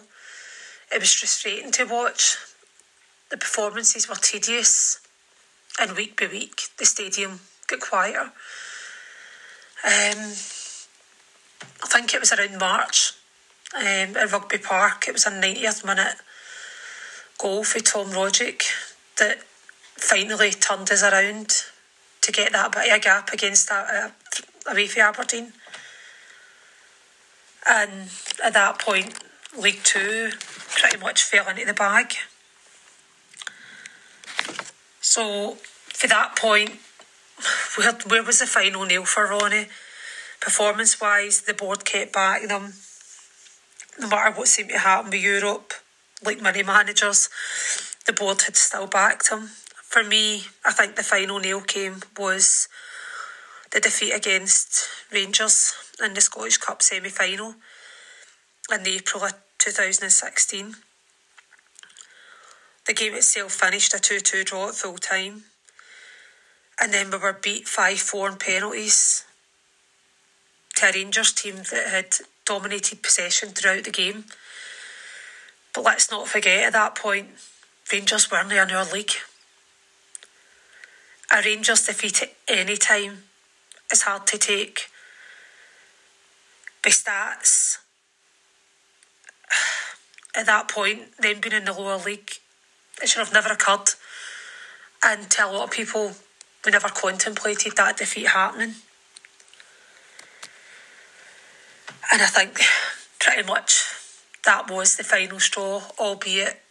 It was frustrating to watch. The performances were tedious, and week by week the stadium got quieter. Um, I think it was around March um, at Rugby Park. It was a 90th minute goal for Tom Rogic that finally turned us around to get that bit of a gap against that uh, away for Aberdeen. And at that point, League Two pretty much fell into the bag. So, for that point, where, where was the final nail for Ronny? Performance wise, the board kept backing them. No matter what seemed to happen with Europe, like many managers, the board had still backed him. For me, I think the final nail came was the defeat against Rangers in the Scottish Cup semi final in April of 2016. The game itself finished a 2 2 draw at full time, and then we were beat 5 4 in penalties to a Rangers team that had dominated possession throughout the game. But let's not forget at that point, Rangers weren't in our league. A Rangers defeat at any time is hard to take. By stats, at that point, them being in the lower league, it should have never occurred. And to a lot of people, we never contemplated that defeat happening. And I think pretty much that was the final straw, albeit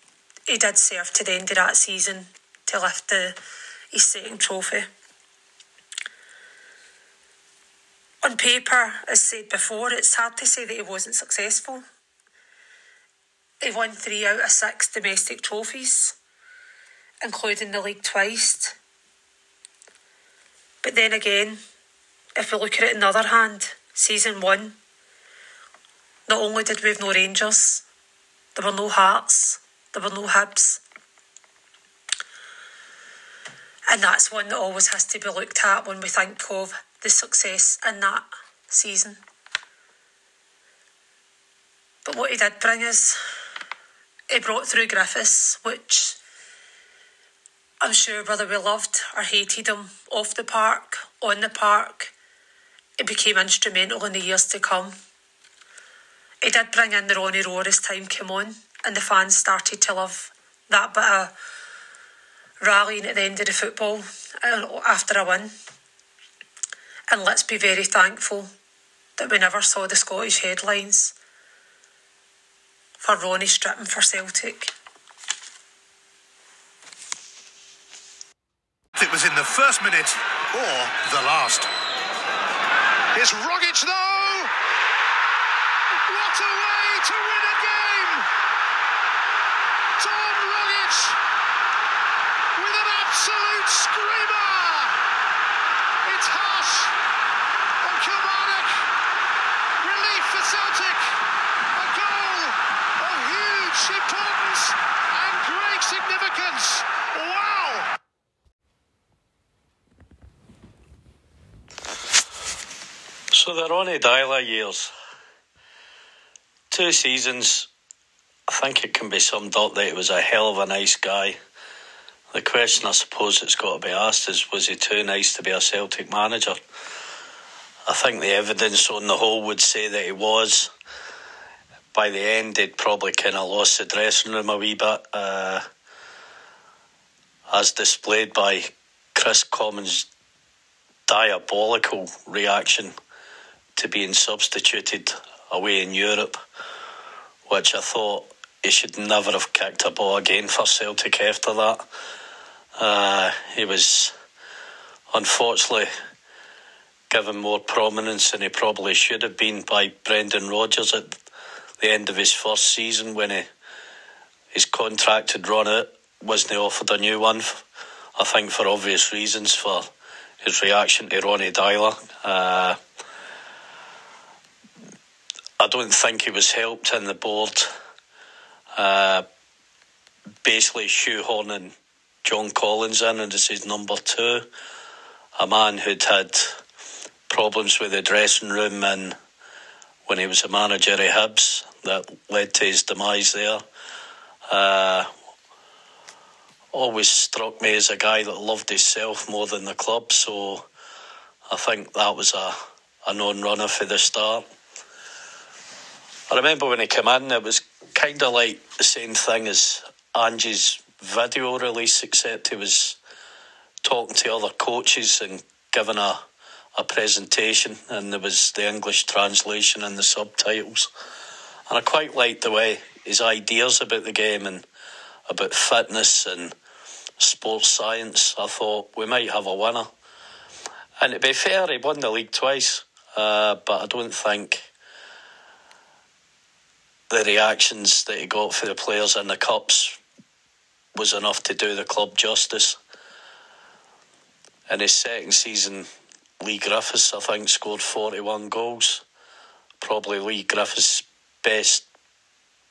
he did serve to the end of that season to lift the his trophy. On paper, as said before, it's hard to say that he wasn't successful. He won three out of six domestic trophies, including the league twice. But then again, if we look at it in the other hand, season one, not only did we have no Rangers, there were no Hearts, there were no Hibs. And that's one that always has to be looked at when we think of the success in that season. But what he did bring us, he brought through Griffiths, which I'm sure whether we loved or hated him off the park, on the park, it became instrumental in the years to come. It did bring in the Ronny Roar as time came on, and the fans started to love that bit of rallying at the end of the football after a win. And let's be very thankful that we never saw the Scottish headlines for Ronny stripping for Celtic. It was in the first minute or the last. Here's Rogic though! What a way to win a game! Tom Rogic with an absolute screamer! It's harsh on Kilmarnock. Relief for Celtic. A goal of and great significance. Wow! So the Ronny Deila years. Two seasons, I think it can be summed up that he was a hell of a nice guy. The question I suppose that's got to be asked is was he too nice to be a Celtic manager? I think the evidence on the whole would say that he was. By the end, he'd probably kind of lost the dressing room a wee bit, uh, as displayed by Kris Commons' diabolical reaction to being substituted away in Europe, which I thought he should never have kicked a ball again for Celtic after that. Uh, he was unfortunately given more prominence than he probably should have been by Brendan Rodgers at the end of his first season when he, his contract had run out, wasn't offered a new one. I think for obvious reasons for his reaction to Ronny Deila. Uh, I don't think he was helped in the board uh, basically shoehorning John Collins in and as his number two, a man who'd had problems with the dressing room and when he was a manager at Hibs that led to his demise there. Uh, always struck me as a guy that loved himself more than the club, so I think that was a, a non runner for the start. I remember when he came in, it was kind of like the same thing as Ange's video release, except he was talking to other coaches and giving a, a presentation, and there was the English translation and the subtitles. And I quite liked the way his ideas about the game and about fitness and sports science. I thought we might have a winner. And to be fair, he won the league twice, uh, but I don't think the reactions that he got for the players in the cups was enough to do the club justice. In his second season, Leigh Griffiths, I think, scored 41 goals. Probably Leigh Griffiths' best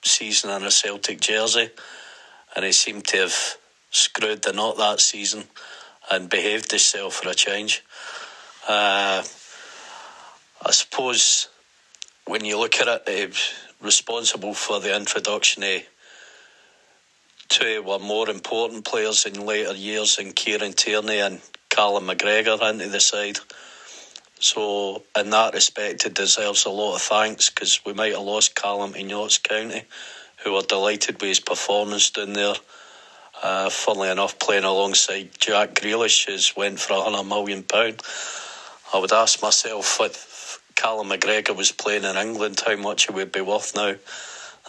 season in a Celtic jersey. And he seemed to have screwed the knot that season and behaved himself for a change. Uh, I suppose when you look at it, he was responsible for the introduction of two were more important players in later years than Kieran Tierney and Callum McGregor into the side. So, in that respect, it deserves a lot of thanks because we might have lost Callum in Notts County, who were delighted with his performance down there. Uh, funnily enough, playing alongside Jack Grealish, who's went for a hundred million pound. I would ask myself if Callum McGregor was playing in England, how much it would be worth now.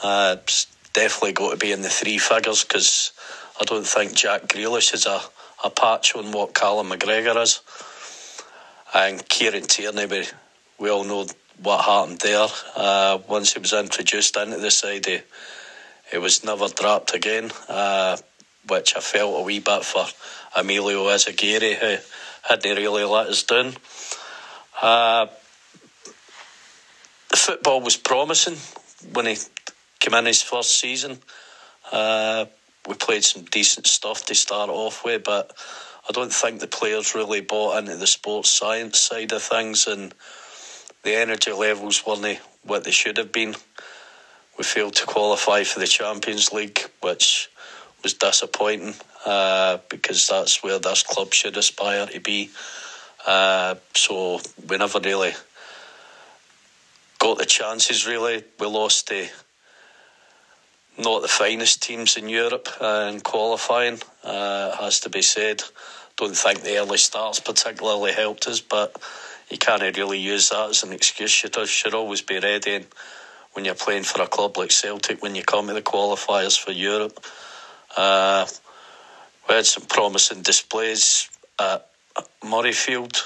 Uh, it's definitely got to be in the three figures because I don't think Jack Grealish is a, a patch on what Callum McGregor is. And Kieran Tierney, we, we all know what happened there. Uh, once he was introduced into the side, he, he was never dropped again, uh, which I felt a wee bit for Emilio Izaguirre, who hadn't really let us down. Uh, the football was promising when he came in his first season. Uh, we played some decent stuff to start off with, but I don't think the players really bought into the sports science side of things, and the energy levels weren't what they should have been. We failed to qualify for the Champions League, which was disappointing uh, because that's where this club should aspire to be. Uh, so we never really got the chances. Really, we lost to not the finest teams in Europe uh, in qualifying. Uh, has to be said. Don't think the early starts particularly helped us, but you can't really use that as an excuse. You should always be ready. And when you're playing for a club like Celtic, when you come to the qualifiers for Europe, uh, we had some promising displays at Murrayfield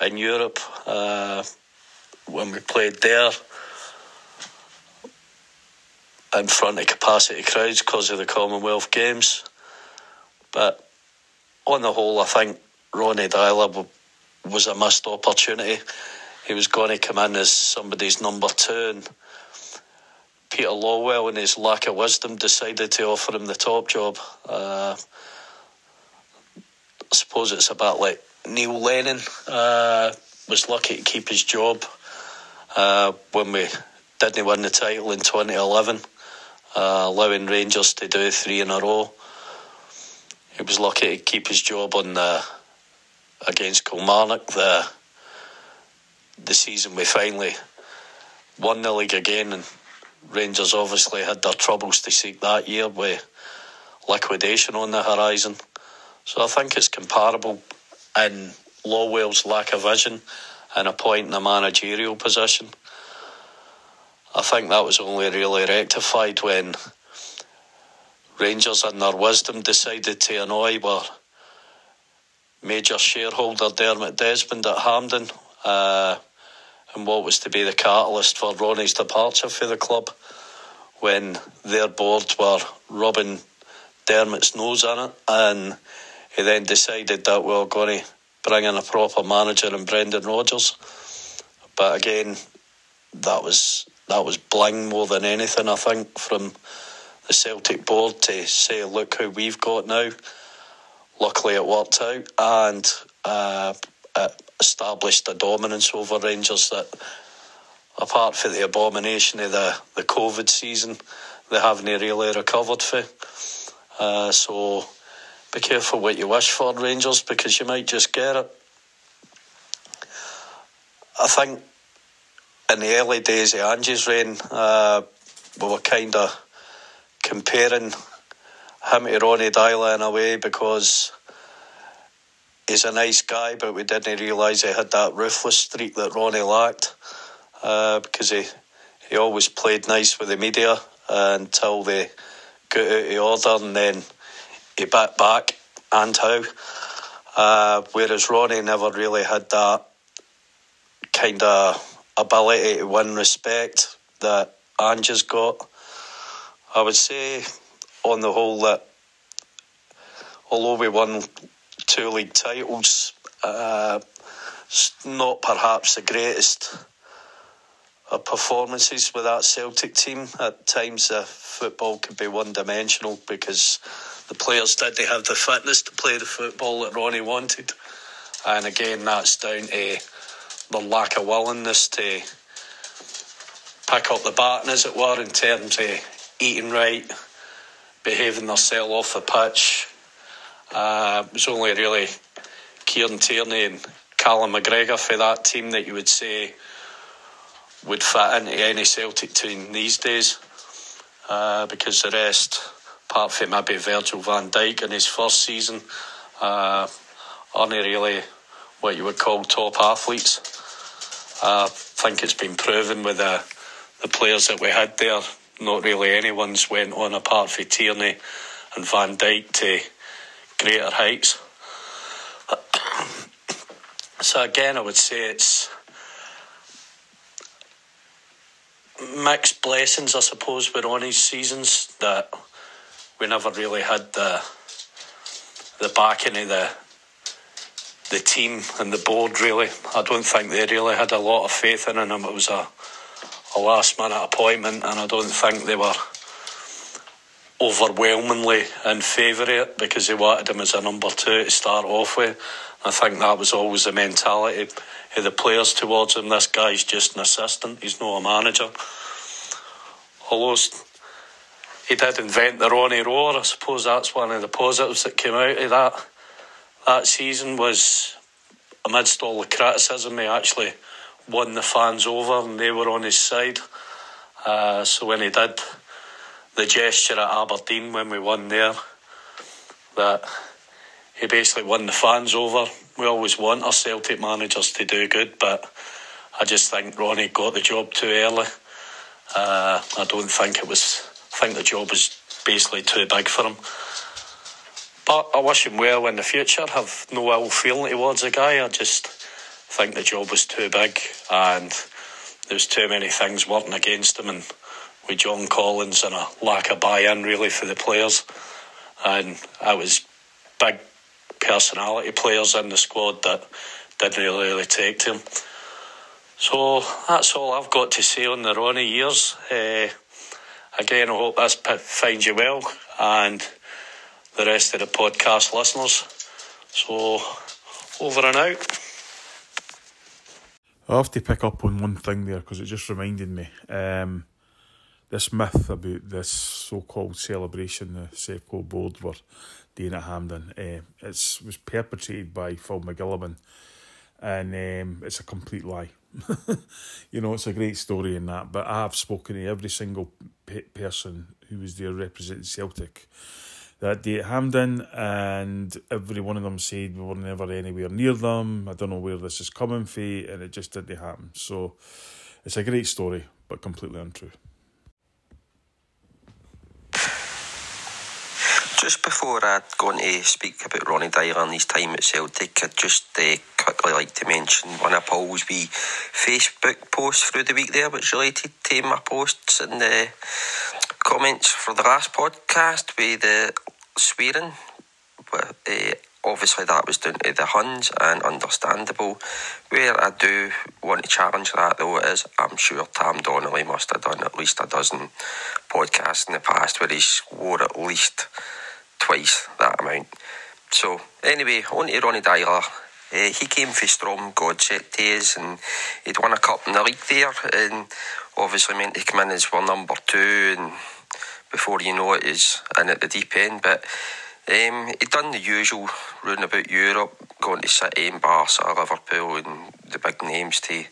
in Europe uh, when we played there in front of capacity crowds because of the Commonwealth Games. But on the whole, I think Ronny Deila was a missed opportunity. He was going to come in as somebody's number two, and Peter Lawwell, in his lack of wisdom, decided to offer him the top job. Uh, I suppose it's about like Neil Lennon uh, was lucky to keep his job uh, when we didn't win the title in 2011 allowing Rangers to do three in a row. He was lucky to keep his job on the against Kilmarnock the the season we finally won the league again and Rangers obviously had their troubles to seek that year with liquidation on the horizon. So I think it's comparable in Lawwell's lack of vision and appointing a managerial position. I think that was only really rectified when Rangers, in their wisdom, decided to annoy our major shareholder Dermot Desmond at Hampden, uh, and what was to be the catalyst for Ronny's departure for the club when their board were rubbing Dermot's nose in it, and he then decided that we were going to bring in a proper manager in Brendan Rodgers. But again, that was that was bling more than anything, I think, from the Celtic board to say, look who we've got now. Luckily, it worked out and uh, established a dominance over Rangers that, apart from the abomination of the, the COVID season, they haven't really recovered for. Uh, so be careful what you wish for, Rangers, because you might just get it. I think in the early days of Ange's reign, uh, we were kind of comparing him to Ronny Deila in a way because he's a nice guy, but we didn't realise he had that ruthless streak that Ronny lacked uh, because he, he always played nice with the media uh, until they got out of order and then he backed back and how. Uh, whereas Ronnie never really had that kind of ability to win respect that Ange's got. I would say, on the whole, that although we won two league titles, uh, not perhaps the greatest of performances with that Celtic team. At times, the football could be one dimensional because the players didn't have the fitness to play the football that Ronny wanted. And again, that's down to the lack of willingness to pick up the baton, as it were, in terms of eating right, behaving themselves off the pitch. Uh, it was only really Kieran Tierney and Callum McGregor for that team that you would say would fit into any Celtic team these days, uh, because the rest, apart from maybe Virgil van Dijk in his first season, uh, aren't really what you would call top athletes. I think it's been proven with the, the players that we had there. Not really anyone's went on apart from Tierney and Van Dijk to greater heights. so again, I would say it's mixed blessings, I suppose, with on his seasons that we never really had the the backing of the the team and the board. Really, I don't think they really had a lot of faith in him. It was a a last minute appointment, and I don't think they were overwhelmingly in favour of it because they wanted him as a number two to start off with. I think that was always the mentality of the players towards him. This guy's just an assistant, he's not a manager. Although he did invent the Ronny Roar, I suppose that's one of the positives that came out of that that season was amidst all the criticism he actually won the fans over and they were on his side. Uh, so when he did the gesture at Aberdeen when we won there, that he basically won the fans over. We always want our Celtic managers to do good, but I just think Ronny got the job too early. Uh, I don't think it was. I think the job was basically too big for him. But I wish him well in the future. Have no ill feeling towards the guy. I just think the job was too big and there was too many things working against him, and with John Collins and a lack of buy-in really for the players, and I was big personality players in the squad that didn't really, take to him. So that's all I've got to say on the Ronny years. Uh, again, I hope this finds you well and the rest of the podcast listeners. So over and out. I have to pick up on one thing there because it just reminded me. Um, this myth about this so-called celebration the Sevco board were doing at Hampden. Uh, it was perpetrated by Phil Mac Giolla Bhain, and um, it's a complete lie. you know, it's a great story in that, but I have spoken to every single pe- person who was there representing Celtic that day at Hampden, and every one of them said we were never anywhere near them. I don't know where this is coming from, and it just didn't happen. So it's a great story, but completely untrue. Just before I go on to speak about Ronny Deila and his time at Celtic, I'd just uh, quickly like to mention one of Paul's wee Facebook posts through the week there, which related to my posts and the comments for the last podcast with the swearing. Uh, obviously that was down to the Huns and understandable. Where I do want to challenge that though is I'm sure Tam Donnelly must have done at least a dozen podcasts in the past where he swore at least twice that amount. So anyway, on to Ronny Deila. Uh, he came for Strømsgodset days and he'd won a cup in the league there and obviously meant to come in as well number two and before you know it is in at the deep end. But um, he'd done the usual round about Europe, going to City and Barca, Liverpool and the big names to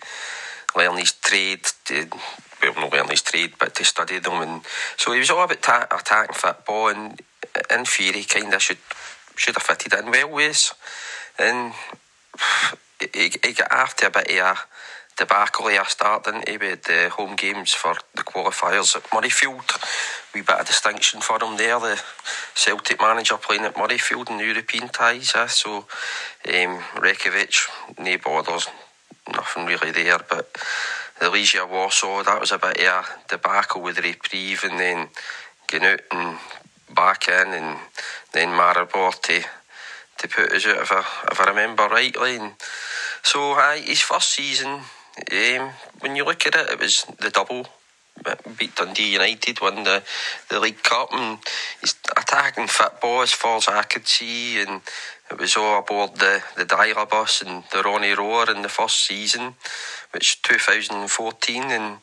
learn his trade, to, well not learn his trade but to study them. And so he was all about ta- attacking football and in theory kind of should should have fitted in well with us. And he, he got after a bit of a debacle of a start, didn't he, with the home games for the qualifiers at Murrayfield. We bit of distinction for him there, the Celtic manager playing at Murrayfield in the European ties. Eh? So, um, Reykjavik, no nothing really there, but the Legia Warsaw, that was a bit of a debacle with the reprieve and then getting out and back in and then Maribor to to put us out if I, if I remember rightly. And so, uh, his first season, um, when you look at it, it was the double. Beat Dundee United, won the, the League Cup, and he's attacking football as far as I could see. And it was all aboard the, the Deila bus and the Ronny Roar in the first season, which 2014. And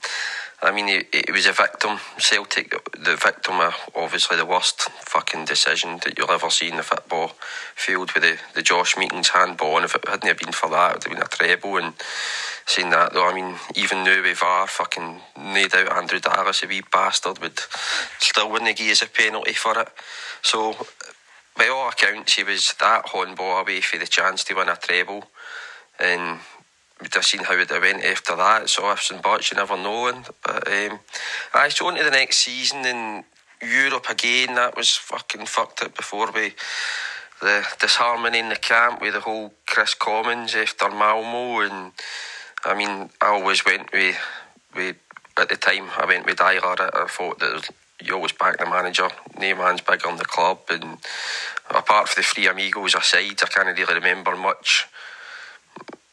I mean, he was a victim. Celtic, the victim of obviously the worst fucking decision that you'll ever see in the football field with the, the Josh Meekings handball. And if it hadn't been for that, it would have been a treble. And saying that though, I mean, even now with VAR, fucking no doubt Andrew Dallas, a wee bastard, would still wouldn't give us a penalty for it. So, by all accounts, he was that handball away for the chance to win a treble. And we'd have seen how it went after that. All ifs and buts, you never know. But um, I so on to the next season in Europe again. That was fucking fucked up before we the disharmony in the camp with the whole Kris Commons after Malmo. And I mean, I always went with with at the time I went with Deila. I thought that you always back the manager. No man's big on the club, and apart from the three amigos aside, I can't really remember much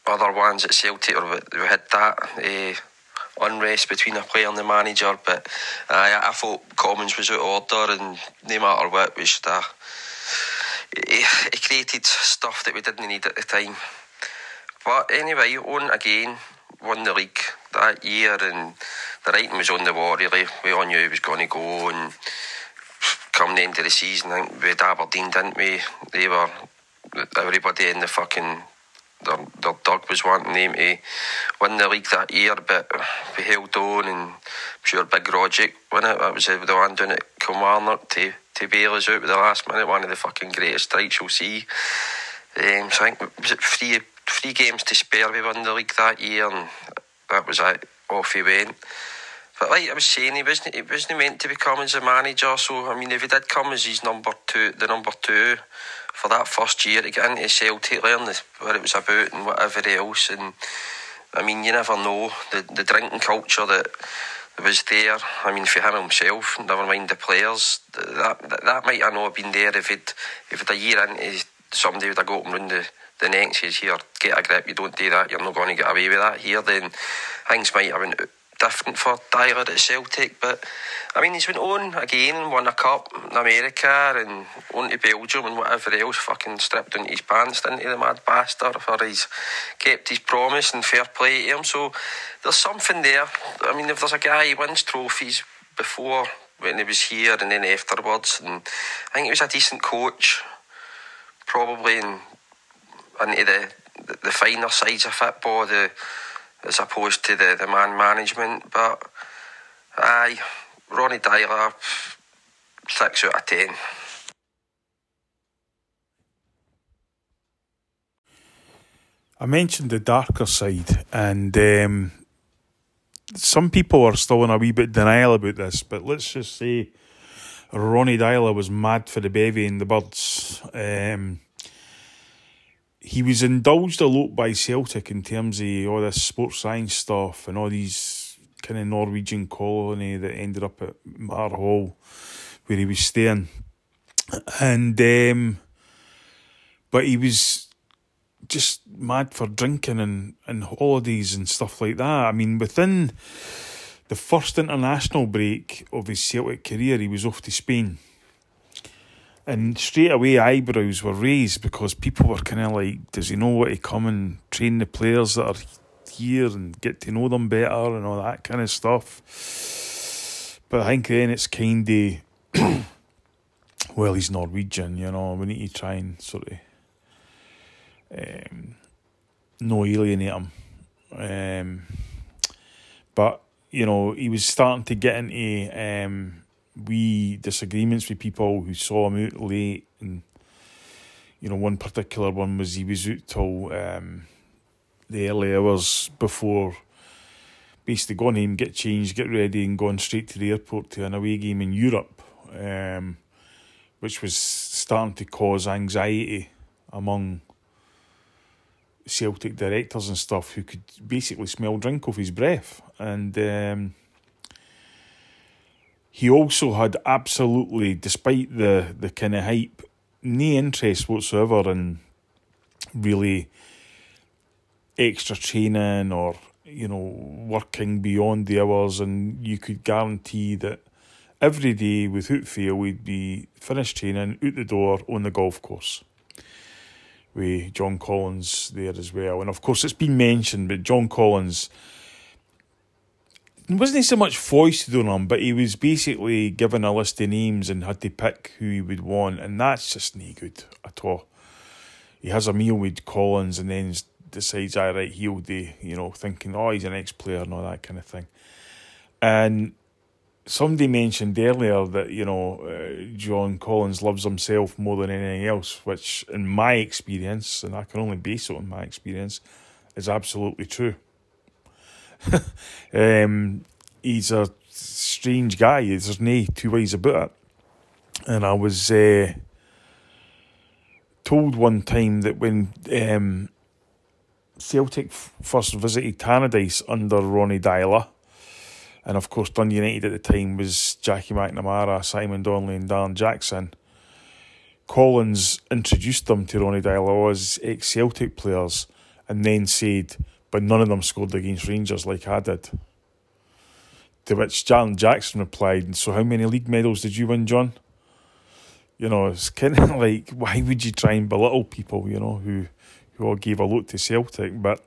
other ones at Celtic, or we, had that uh, unrest between a player and the manager. But uh, I thought Commons was out of order, and no matter what, we should have. He, he created stuff that we didn't need at the time. But anyway, on again, won the league that year, and the writing was on the wall. Really, we all knew he was going to go, and come the end of the season, I think we had Aberdeen, didn't we? They were everybody in the fucking their, their dog was wanting them to win the league that year, but we held on and sure Big Rogic won it. That was the one doing it Kilmarnock to, to bail us out with the last minute, one of the fucking greatest strikes you'll see. Um, so I think was it three three games to spare we won the league that year and that was it. Off he went. But like I was saying, he wasn't he wasn't meant to become as a manager. So I mean, if he did come as his number two, the number two for that first year to get into Celtic, learn what it was about and whatever else. And I mean, you never know the the drinking culture that was there. I mean, for him himself, never mind the players, that that, that might have been there if it if it a year into somebody would have got him round the the and says, Here, get a grip, you don't do that, you're not going to get away with that here, then things might have been different for Deila at Celtic. But I mean, he's went on again, won a cup in America and on to Belgium and whatever else, fucking stripped into his pants, didn't he, the mad bastard, for he's kept his promise and fair play to him. So there's something there. I mean, if there's a guy who wins trophies before when he was here and then afterwards, and I think he was a decent coach, probably in into the, the, the finer sides of football, the as opposed to the, the man management. But aye, Ronny Deila, six out of ten. I mentioned the darker side, and um, some people are still in a wee bit denial about this. But let's just say Ronny Deila was mad for the bevy and the birds. Um, he was indulged a lot by Celtic in terms of all this sports science stuff and all these kind of Norwegian colony that ended up at Mar Hall where he was staying. And um, but he was just mad for drinking and, and holidays and stuff like that. I mean, within the first international break of his Celtic career, he was off to Spain. And straight away, eyebrows were raised because people were kind of like, does he know what to come and train the players that are here and get to know them better and all that kind of stuff? But I think then it's kind of, well, he's Norwegian, you know, we need to try and sort of um, no alienate him. Um, but you know, he was starting to get into um, wee disagreements with people who saw him out late, and you know, one particular one was he was out till um, the early hours before. Basically, going home, get changed, get ready, and going straight to the airport to an away game in Europe, um, which was starting to cause anxiety among Celtic directors and stuff who could basically smell drink off his breath. And um, he also had absolutely, despite the, the kind of hype, no interest whatsoever in really extra training or, you know, working beyond the hours. And you could guarantee that every day without fail, we'd be finished training, out the door, on the golf course with John Collins there as well. And of course, it's been mentioned, but John Collins wasn't he so much foisted on him, but he was basically given a list of names and had to pick who he would want, and that's just no good at all. He has a meal with Collins and then decides, all right, he'll do, you know, thinking, oh, he's an ex player and all that kind of thing. And somebody mentioned earlier that you know uh, John Collins loves himself more than anything else, which in my experience, and I can only base it on my experience, is absolutely true. um, he's a strange guy. There's no two ways about it. And I was uh, told one time that when um, Celtic f- first visited Tannadice under Ronny Deila and of course, Dundee United at the time was Jackie McNamara, Simon Donnelly, and Darren Jackson. Collins introduced them to Ronny Deila as ex Celtic players and then said, but none of them scored against Rangers like I did. To which Darren Jackson replied, So how many league medals did you win, John? You know, it's kind of like, why would you try and belittle people, you know, who, who all gave a lot to Celtic? But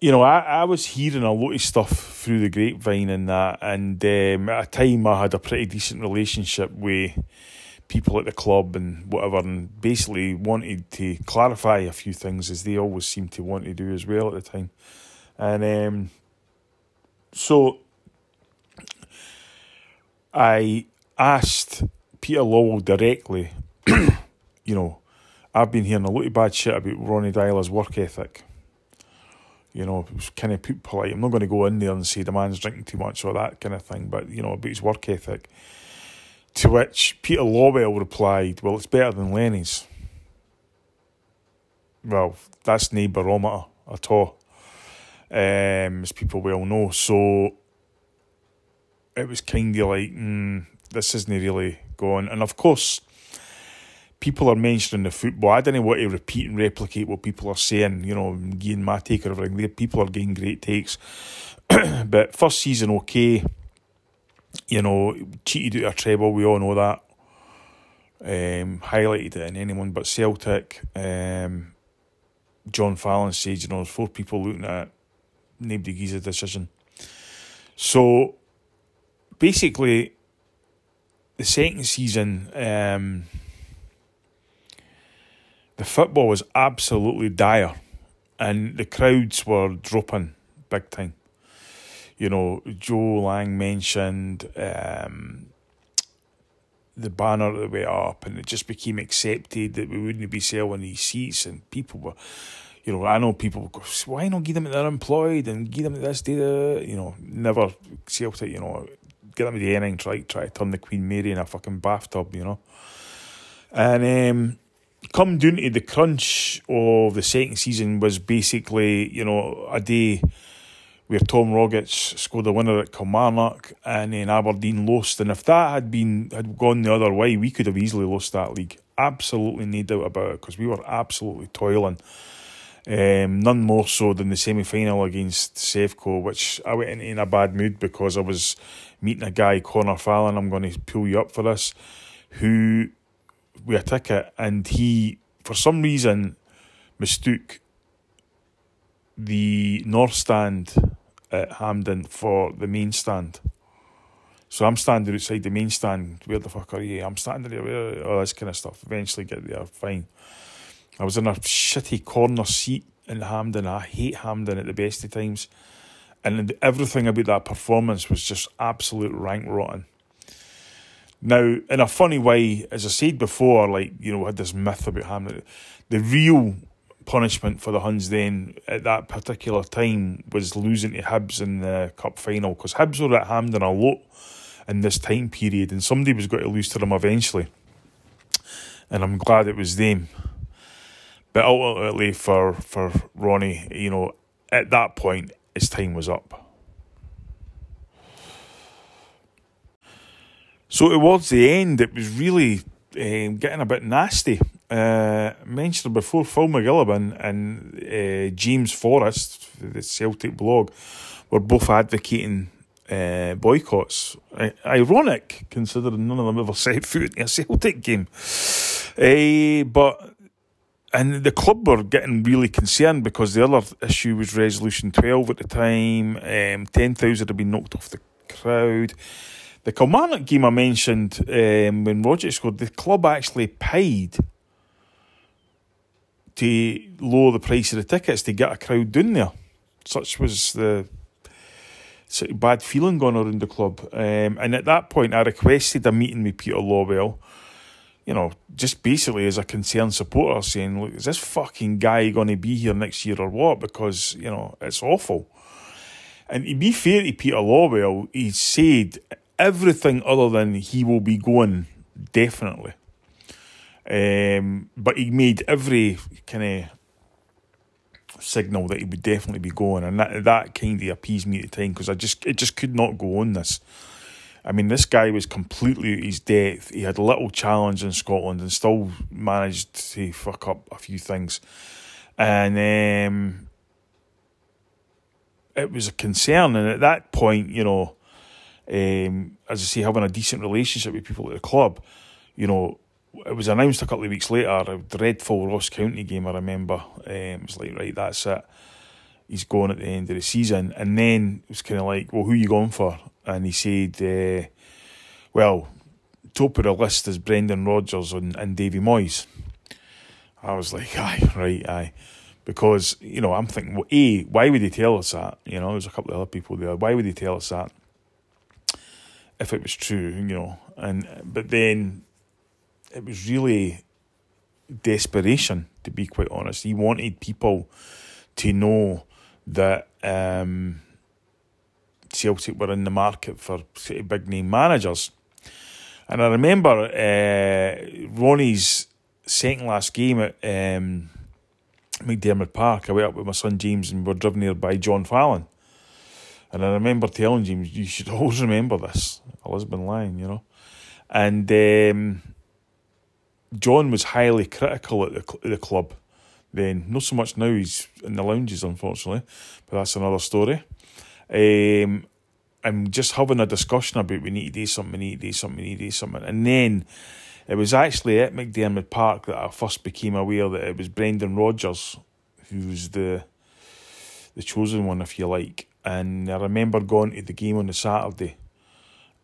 you know, I, I was hearing a lot of stuff through the grapevine and that, and um, at a time I had a pretty decent relationship with people at the club and whatever, and basically wanted to clarify a few things as they always seem to want to do as well at the time. And um, so I asked Peter Lawwell directly, you know, I've been hearing a lot of bad shit about Ronny Deila's work ethic you know, kind of polite. I'm not going to go in there and say the man's drinking too much or that kind of thing, but, you know, about his work ethic. To which Peter Lawwell replied, Well, it's better than Lenny's. Well, that's no barometer at all, um, as people well know. So it was kind of like, mm, this isn't really going. And of course, people are mentioning the football. I don't what to repeat and replicate what people are saying, you know, getting my take or everything. People are getting great takes. but first season, okay. You know, cheated out a treble, we all know that. Um, highlighted it in anyone but Celtic. Um, John Fallon said, you know, there's four people looking at. Nobody gives a decision. So basically, the second season, um, the football was absolutely dire, and the crowds were dropping big time. You know, Joe Lang mentioned um, the banner that went up, and it just became accepted that we wouldn't be selling these seats, and people were. You know, I know people go, why not give them that they're employed and give them this, data? You know, never Celtic, you know, get them the innings right, try to turn the Queen Mary in a fucking bathtub, you know. And um, come down to the crunch of the second season was basically, you know, a day where Tom Rogic scored a winner at Kilmarnock and then Aberdeen lost. And if that had been had gone the other way, we could have easily lost that league. absolutely no doubt about it because we were absolutely toiling. Um, none more so than the semi final against Sevco, which I went in a bad mood because I was meeting a guy, Connor Fallon. I'm going to pull you up for this, who we a ticket, and he, for some reason, mistook the north stand at Hampden for the main stand. So I'm standing outside the main stand. Where the fuck are you? I'm standing there. All this kind of stuff. Eventually get there. Fine. I was in a shitty corner seat in Hampden. I hate Hampden at the best of times. And everything about that performance was just absolute rank rotten. Now, in a funny way, as I said before, like, you know, I had this myth about Hampden. The real punishment for the Huns then at that particular time was losing to Hibs in the cup final because Hibs were at Hampden a lot in this time period, and somebody was going to lose to them eventually. And I'm glad it was them. But ultimately, for for Ronny, you know, at that point, his time was up. So towards the end, it was really um, getting a bit nasty. Uh, mentioned before, Phil Mac Giolla Bhain and uh, James Forrest, the Celtic blog, were both advocating uh, boycotts. ironic, considering none of them ever set foot in a Celtic game. But and the club were getting really concerned because the other issue was Resolution 12 at the time. Um, 10,000 had been knocked off the crowd. The Kilmarnock game I mentioned um, when Rogic scored, the club actually paid to lower the price of the tickets to get a crowd down there. Such was the sort of bad feeling going around the club. Um, and at that point, I requested a meeting with Peter Lawwell, you know, just basically as a concerned supporter, saying, look, is this fucking guy going to be here next year or what? Because, you know, it's awful. And to be fair to Peter Lawwell, he said everything other than he will be going, definitely. Um, but he made every kind of signal that he would definitely be going, and that that kind of appeased me at the time because I just it just could not go on this. I mean, this guy was completely at his depth. He had little challenge in Scotland and still managed to fuck up a few things, and um, it was a concern. And at that point, you know, um, as I say, having a decent relationship with people at the club, you know, it was announced a couple of weeks later, a dreadful Ross County game, I remember. Um, it was like, right, that's it. He's going at the end of the season. And then it was kind of like, well, who are you going for? And he said, uh, well, top of the list is Brendan Rodgers and, and Davy Moyes. I was like, aye, right, aye. Because, you know, I'm thinking, well, A, why would he tell us that? You know, there's a couple of other people there. Why would he tell us that? If it was true, you know. And But then it was really desperation, to be quite honest. He wanted people to know that um, Celtic were in the market for big name managers. And I remember uh, Ronny's second last game at um, McDiarmid Park. I went up with my son James and we were driven there by John Fallon. And I remember telling James, you should always remember this. Elizabeth line, you know. And um, John was highly critical at the, the club then. Not so much now, he's in the lounges, unfortunately, but that's another story. Um, I'm just having a discussion about we need to do something, we need to do something, we need to do something. And then it was actually at McDiarmid Park that I first became aware that it was Brendan Rodgers who was the the chosen one, if you like. And I remember going to the game on the Saturday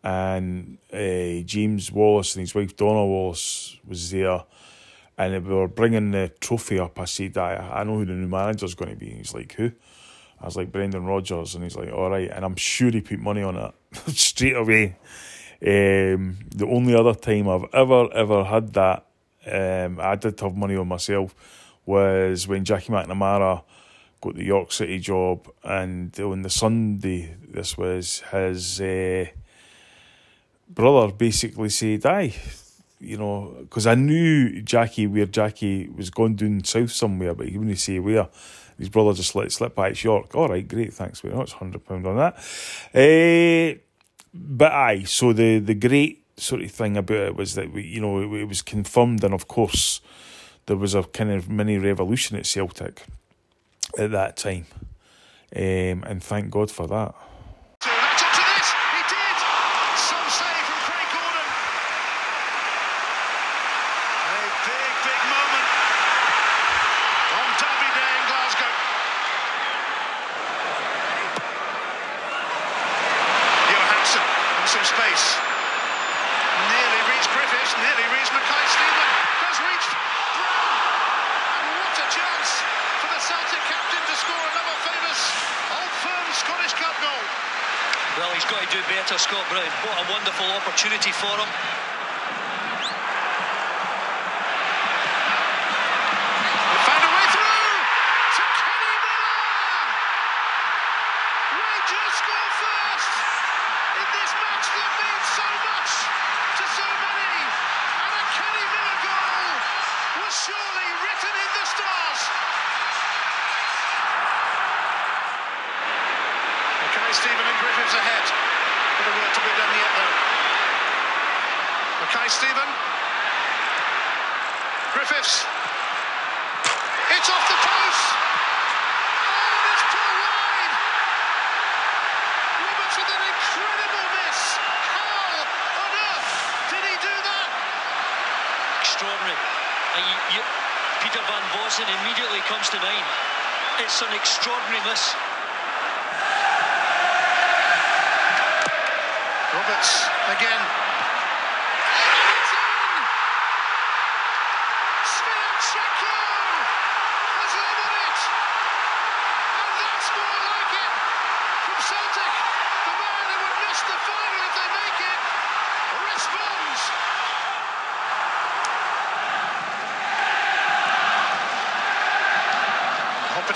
and uh, James Wallace and his wife Donna Wallace was there, and we were bringing the trophy up. I said, I, I know who the new manager's going to be. He's like, who? I was like, Brendan Rodgers. And he's like, all right. And I'm sure he put money on it straight away. Um, the only other time I've ever, ever had that, um, I did have money on myself, was when Jackie McNamara got the York City job. And on the Sunday, this was his. Uh, brother basically said, "Aye, you know," because I knew Jackie where Jackie was going down south somewhere, but he wouldn't say where. His brother just let it slip by. It's York. All right, great. Thanks very it's Hundred pound on that. Uh, but aye, so the the great sort of thing about it was that we, you know, it, it was confirmed, and of course, there was a kind of mini revolution at Celtic at that time, um, and thank God for that. brilliant. What a wonderful opportunity for him.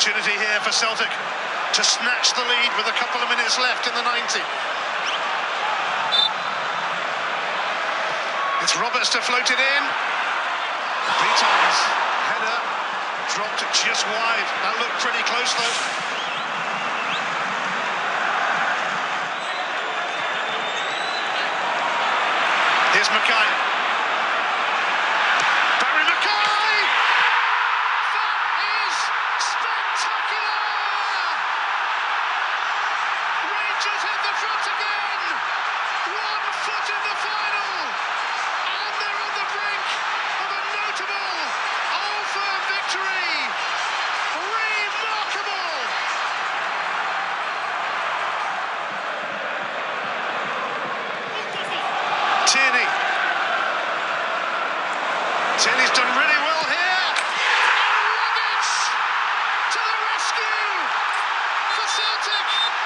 opportunity here for Celtic to snatch the lead with a couple of minutes left in the 90. It's Roberts to float it in. Beaton's header dropped just wide. That looked pretty close though. puts in.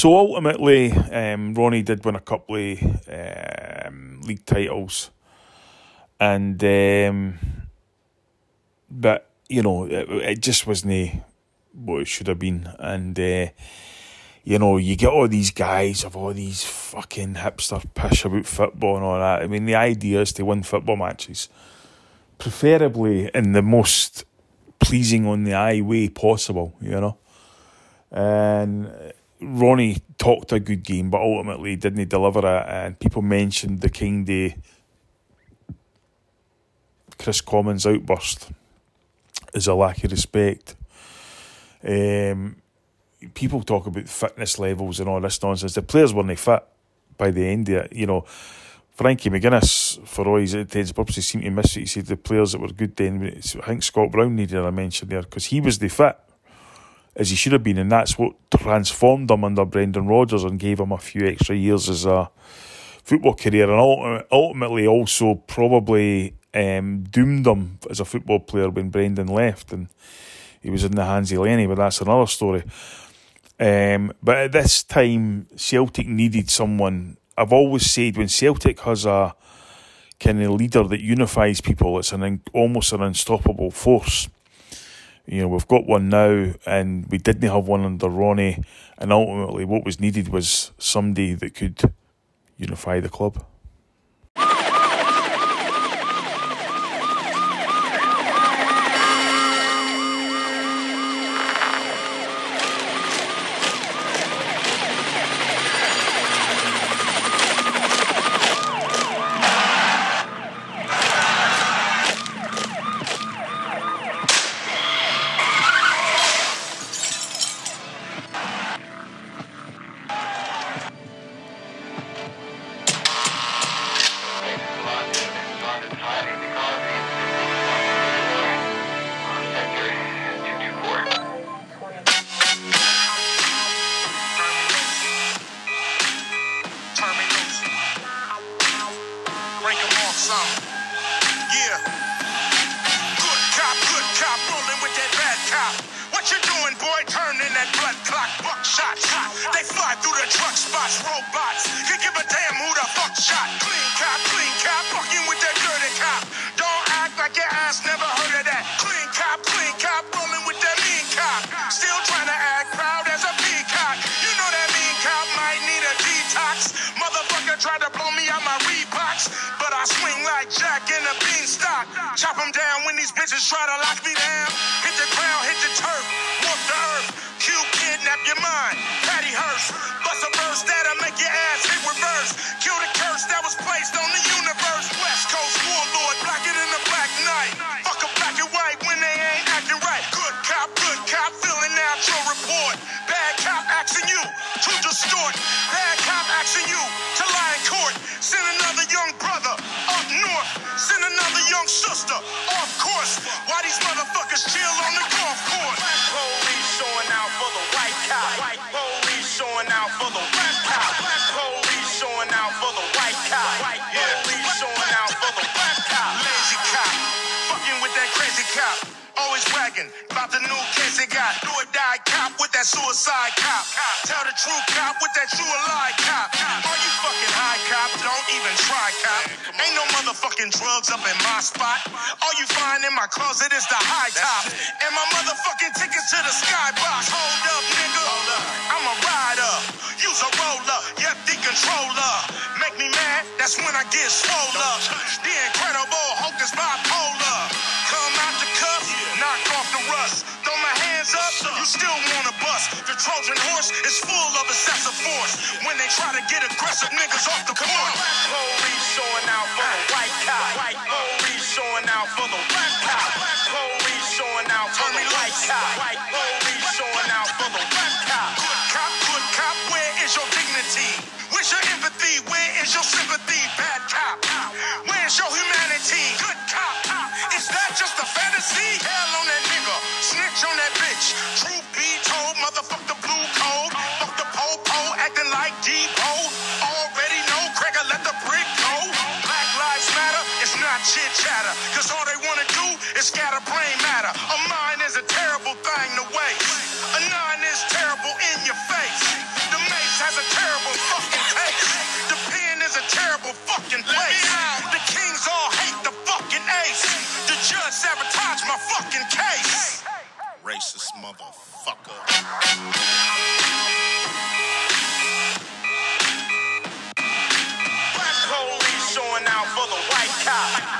So ultimately, um, Ronny did win a couple of um, league titles, and um, but you know it, it just wasn't what it should have been, and uh, you know you get all these guys of all these fucking hipster pish about football and all that. I mean, the idea is to win football matches, preferably in the most pleasing on the eye way possible, you know, and Ronny talked a good game, but ultimately didn't deliver it. And people mentioned the kind of Kris Commons outburst is a lack of respect. Um, people talk about fitness levels and all this nonsense. The players weren't fit by the end of it. You know, Frankie McGuinness, for all his intents purposes, seemed to miss it. He said the players that were good then. I think Scott Brown needed a mention there because he was the fit as he should have been, and that's what transformed him under Brendan Rodgers and gave him a few extra years as a football career, and ultimately also probably um, doomed him as a football player when Brendan left, and he was in the hands of Lenny, but that's another story. Um, but at this time, Celtic needed someone. I've always said when Celtic has a kind of leader that unifies people, it's an almost an unstoppable force. You know, we've got one now, and we didn't have one under Ronny. And ultimately, what was needed was somebody that could unify the club. roster. Of course, why these motherfuckers chill on the golf course? Black police showing out for the white cop. White police showing out for the black cop. Black police showing out for the white cop. White police showing out for the black cop. Lazy cop, fucking with that crazy cop. Always bragging about the new case they got. Do or die cop with that suicide cop. Tell the true cop with that true or alive cop. Are you even try, cop. Ain't no motherfucking drugs up in my spot. All you find in my closet is the high top. And my motherfucking tickets to the skybox. Hold up, nigga. I'm a rider. Use a roller. Yep, the controller. Make me mad, that's when I get swoller. The incredible Hulk is bipolar. Come out the cuff, knock off the rust hands up, you still wanna bust. The Trojan horse is full of excessive force. When they try to get aggressive, niggas off the court. Police showing out for the white cop. White police showing out for the white cop. Police showing out for the white cop. White police showing out for the white cop. Good cop, good cop, where is your dignity? Where's your empathy? Where is your sympathy? Bad cop, where's your humanity? Good that just a fantasy? Hell on that nigga, snitch on that bitch. Truth be told, motherfuck the blue code. Fuck the po-po, acting like depot. Already know, cracker, let the brick go. Black lives matter, it's not chit chatter. Cause all they wanna do is scatter brain matter. A mind is a terrible thing to waste. Motherfucking case. Racist motherfucker. Black police showing out for the white cop.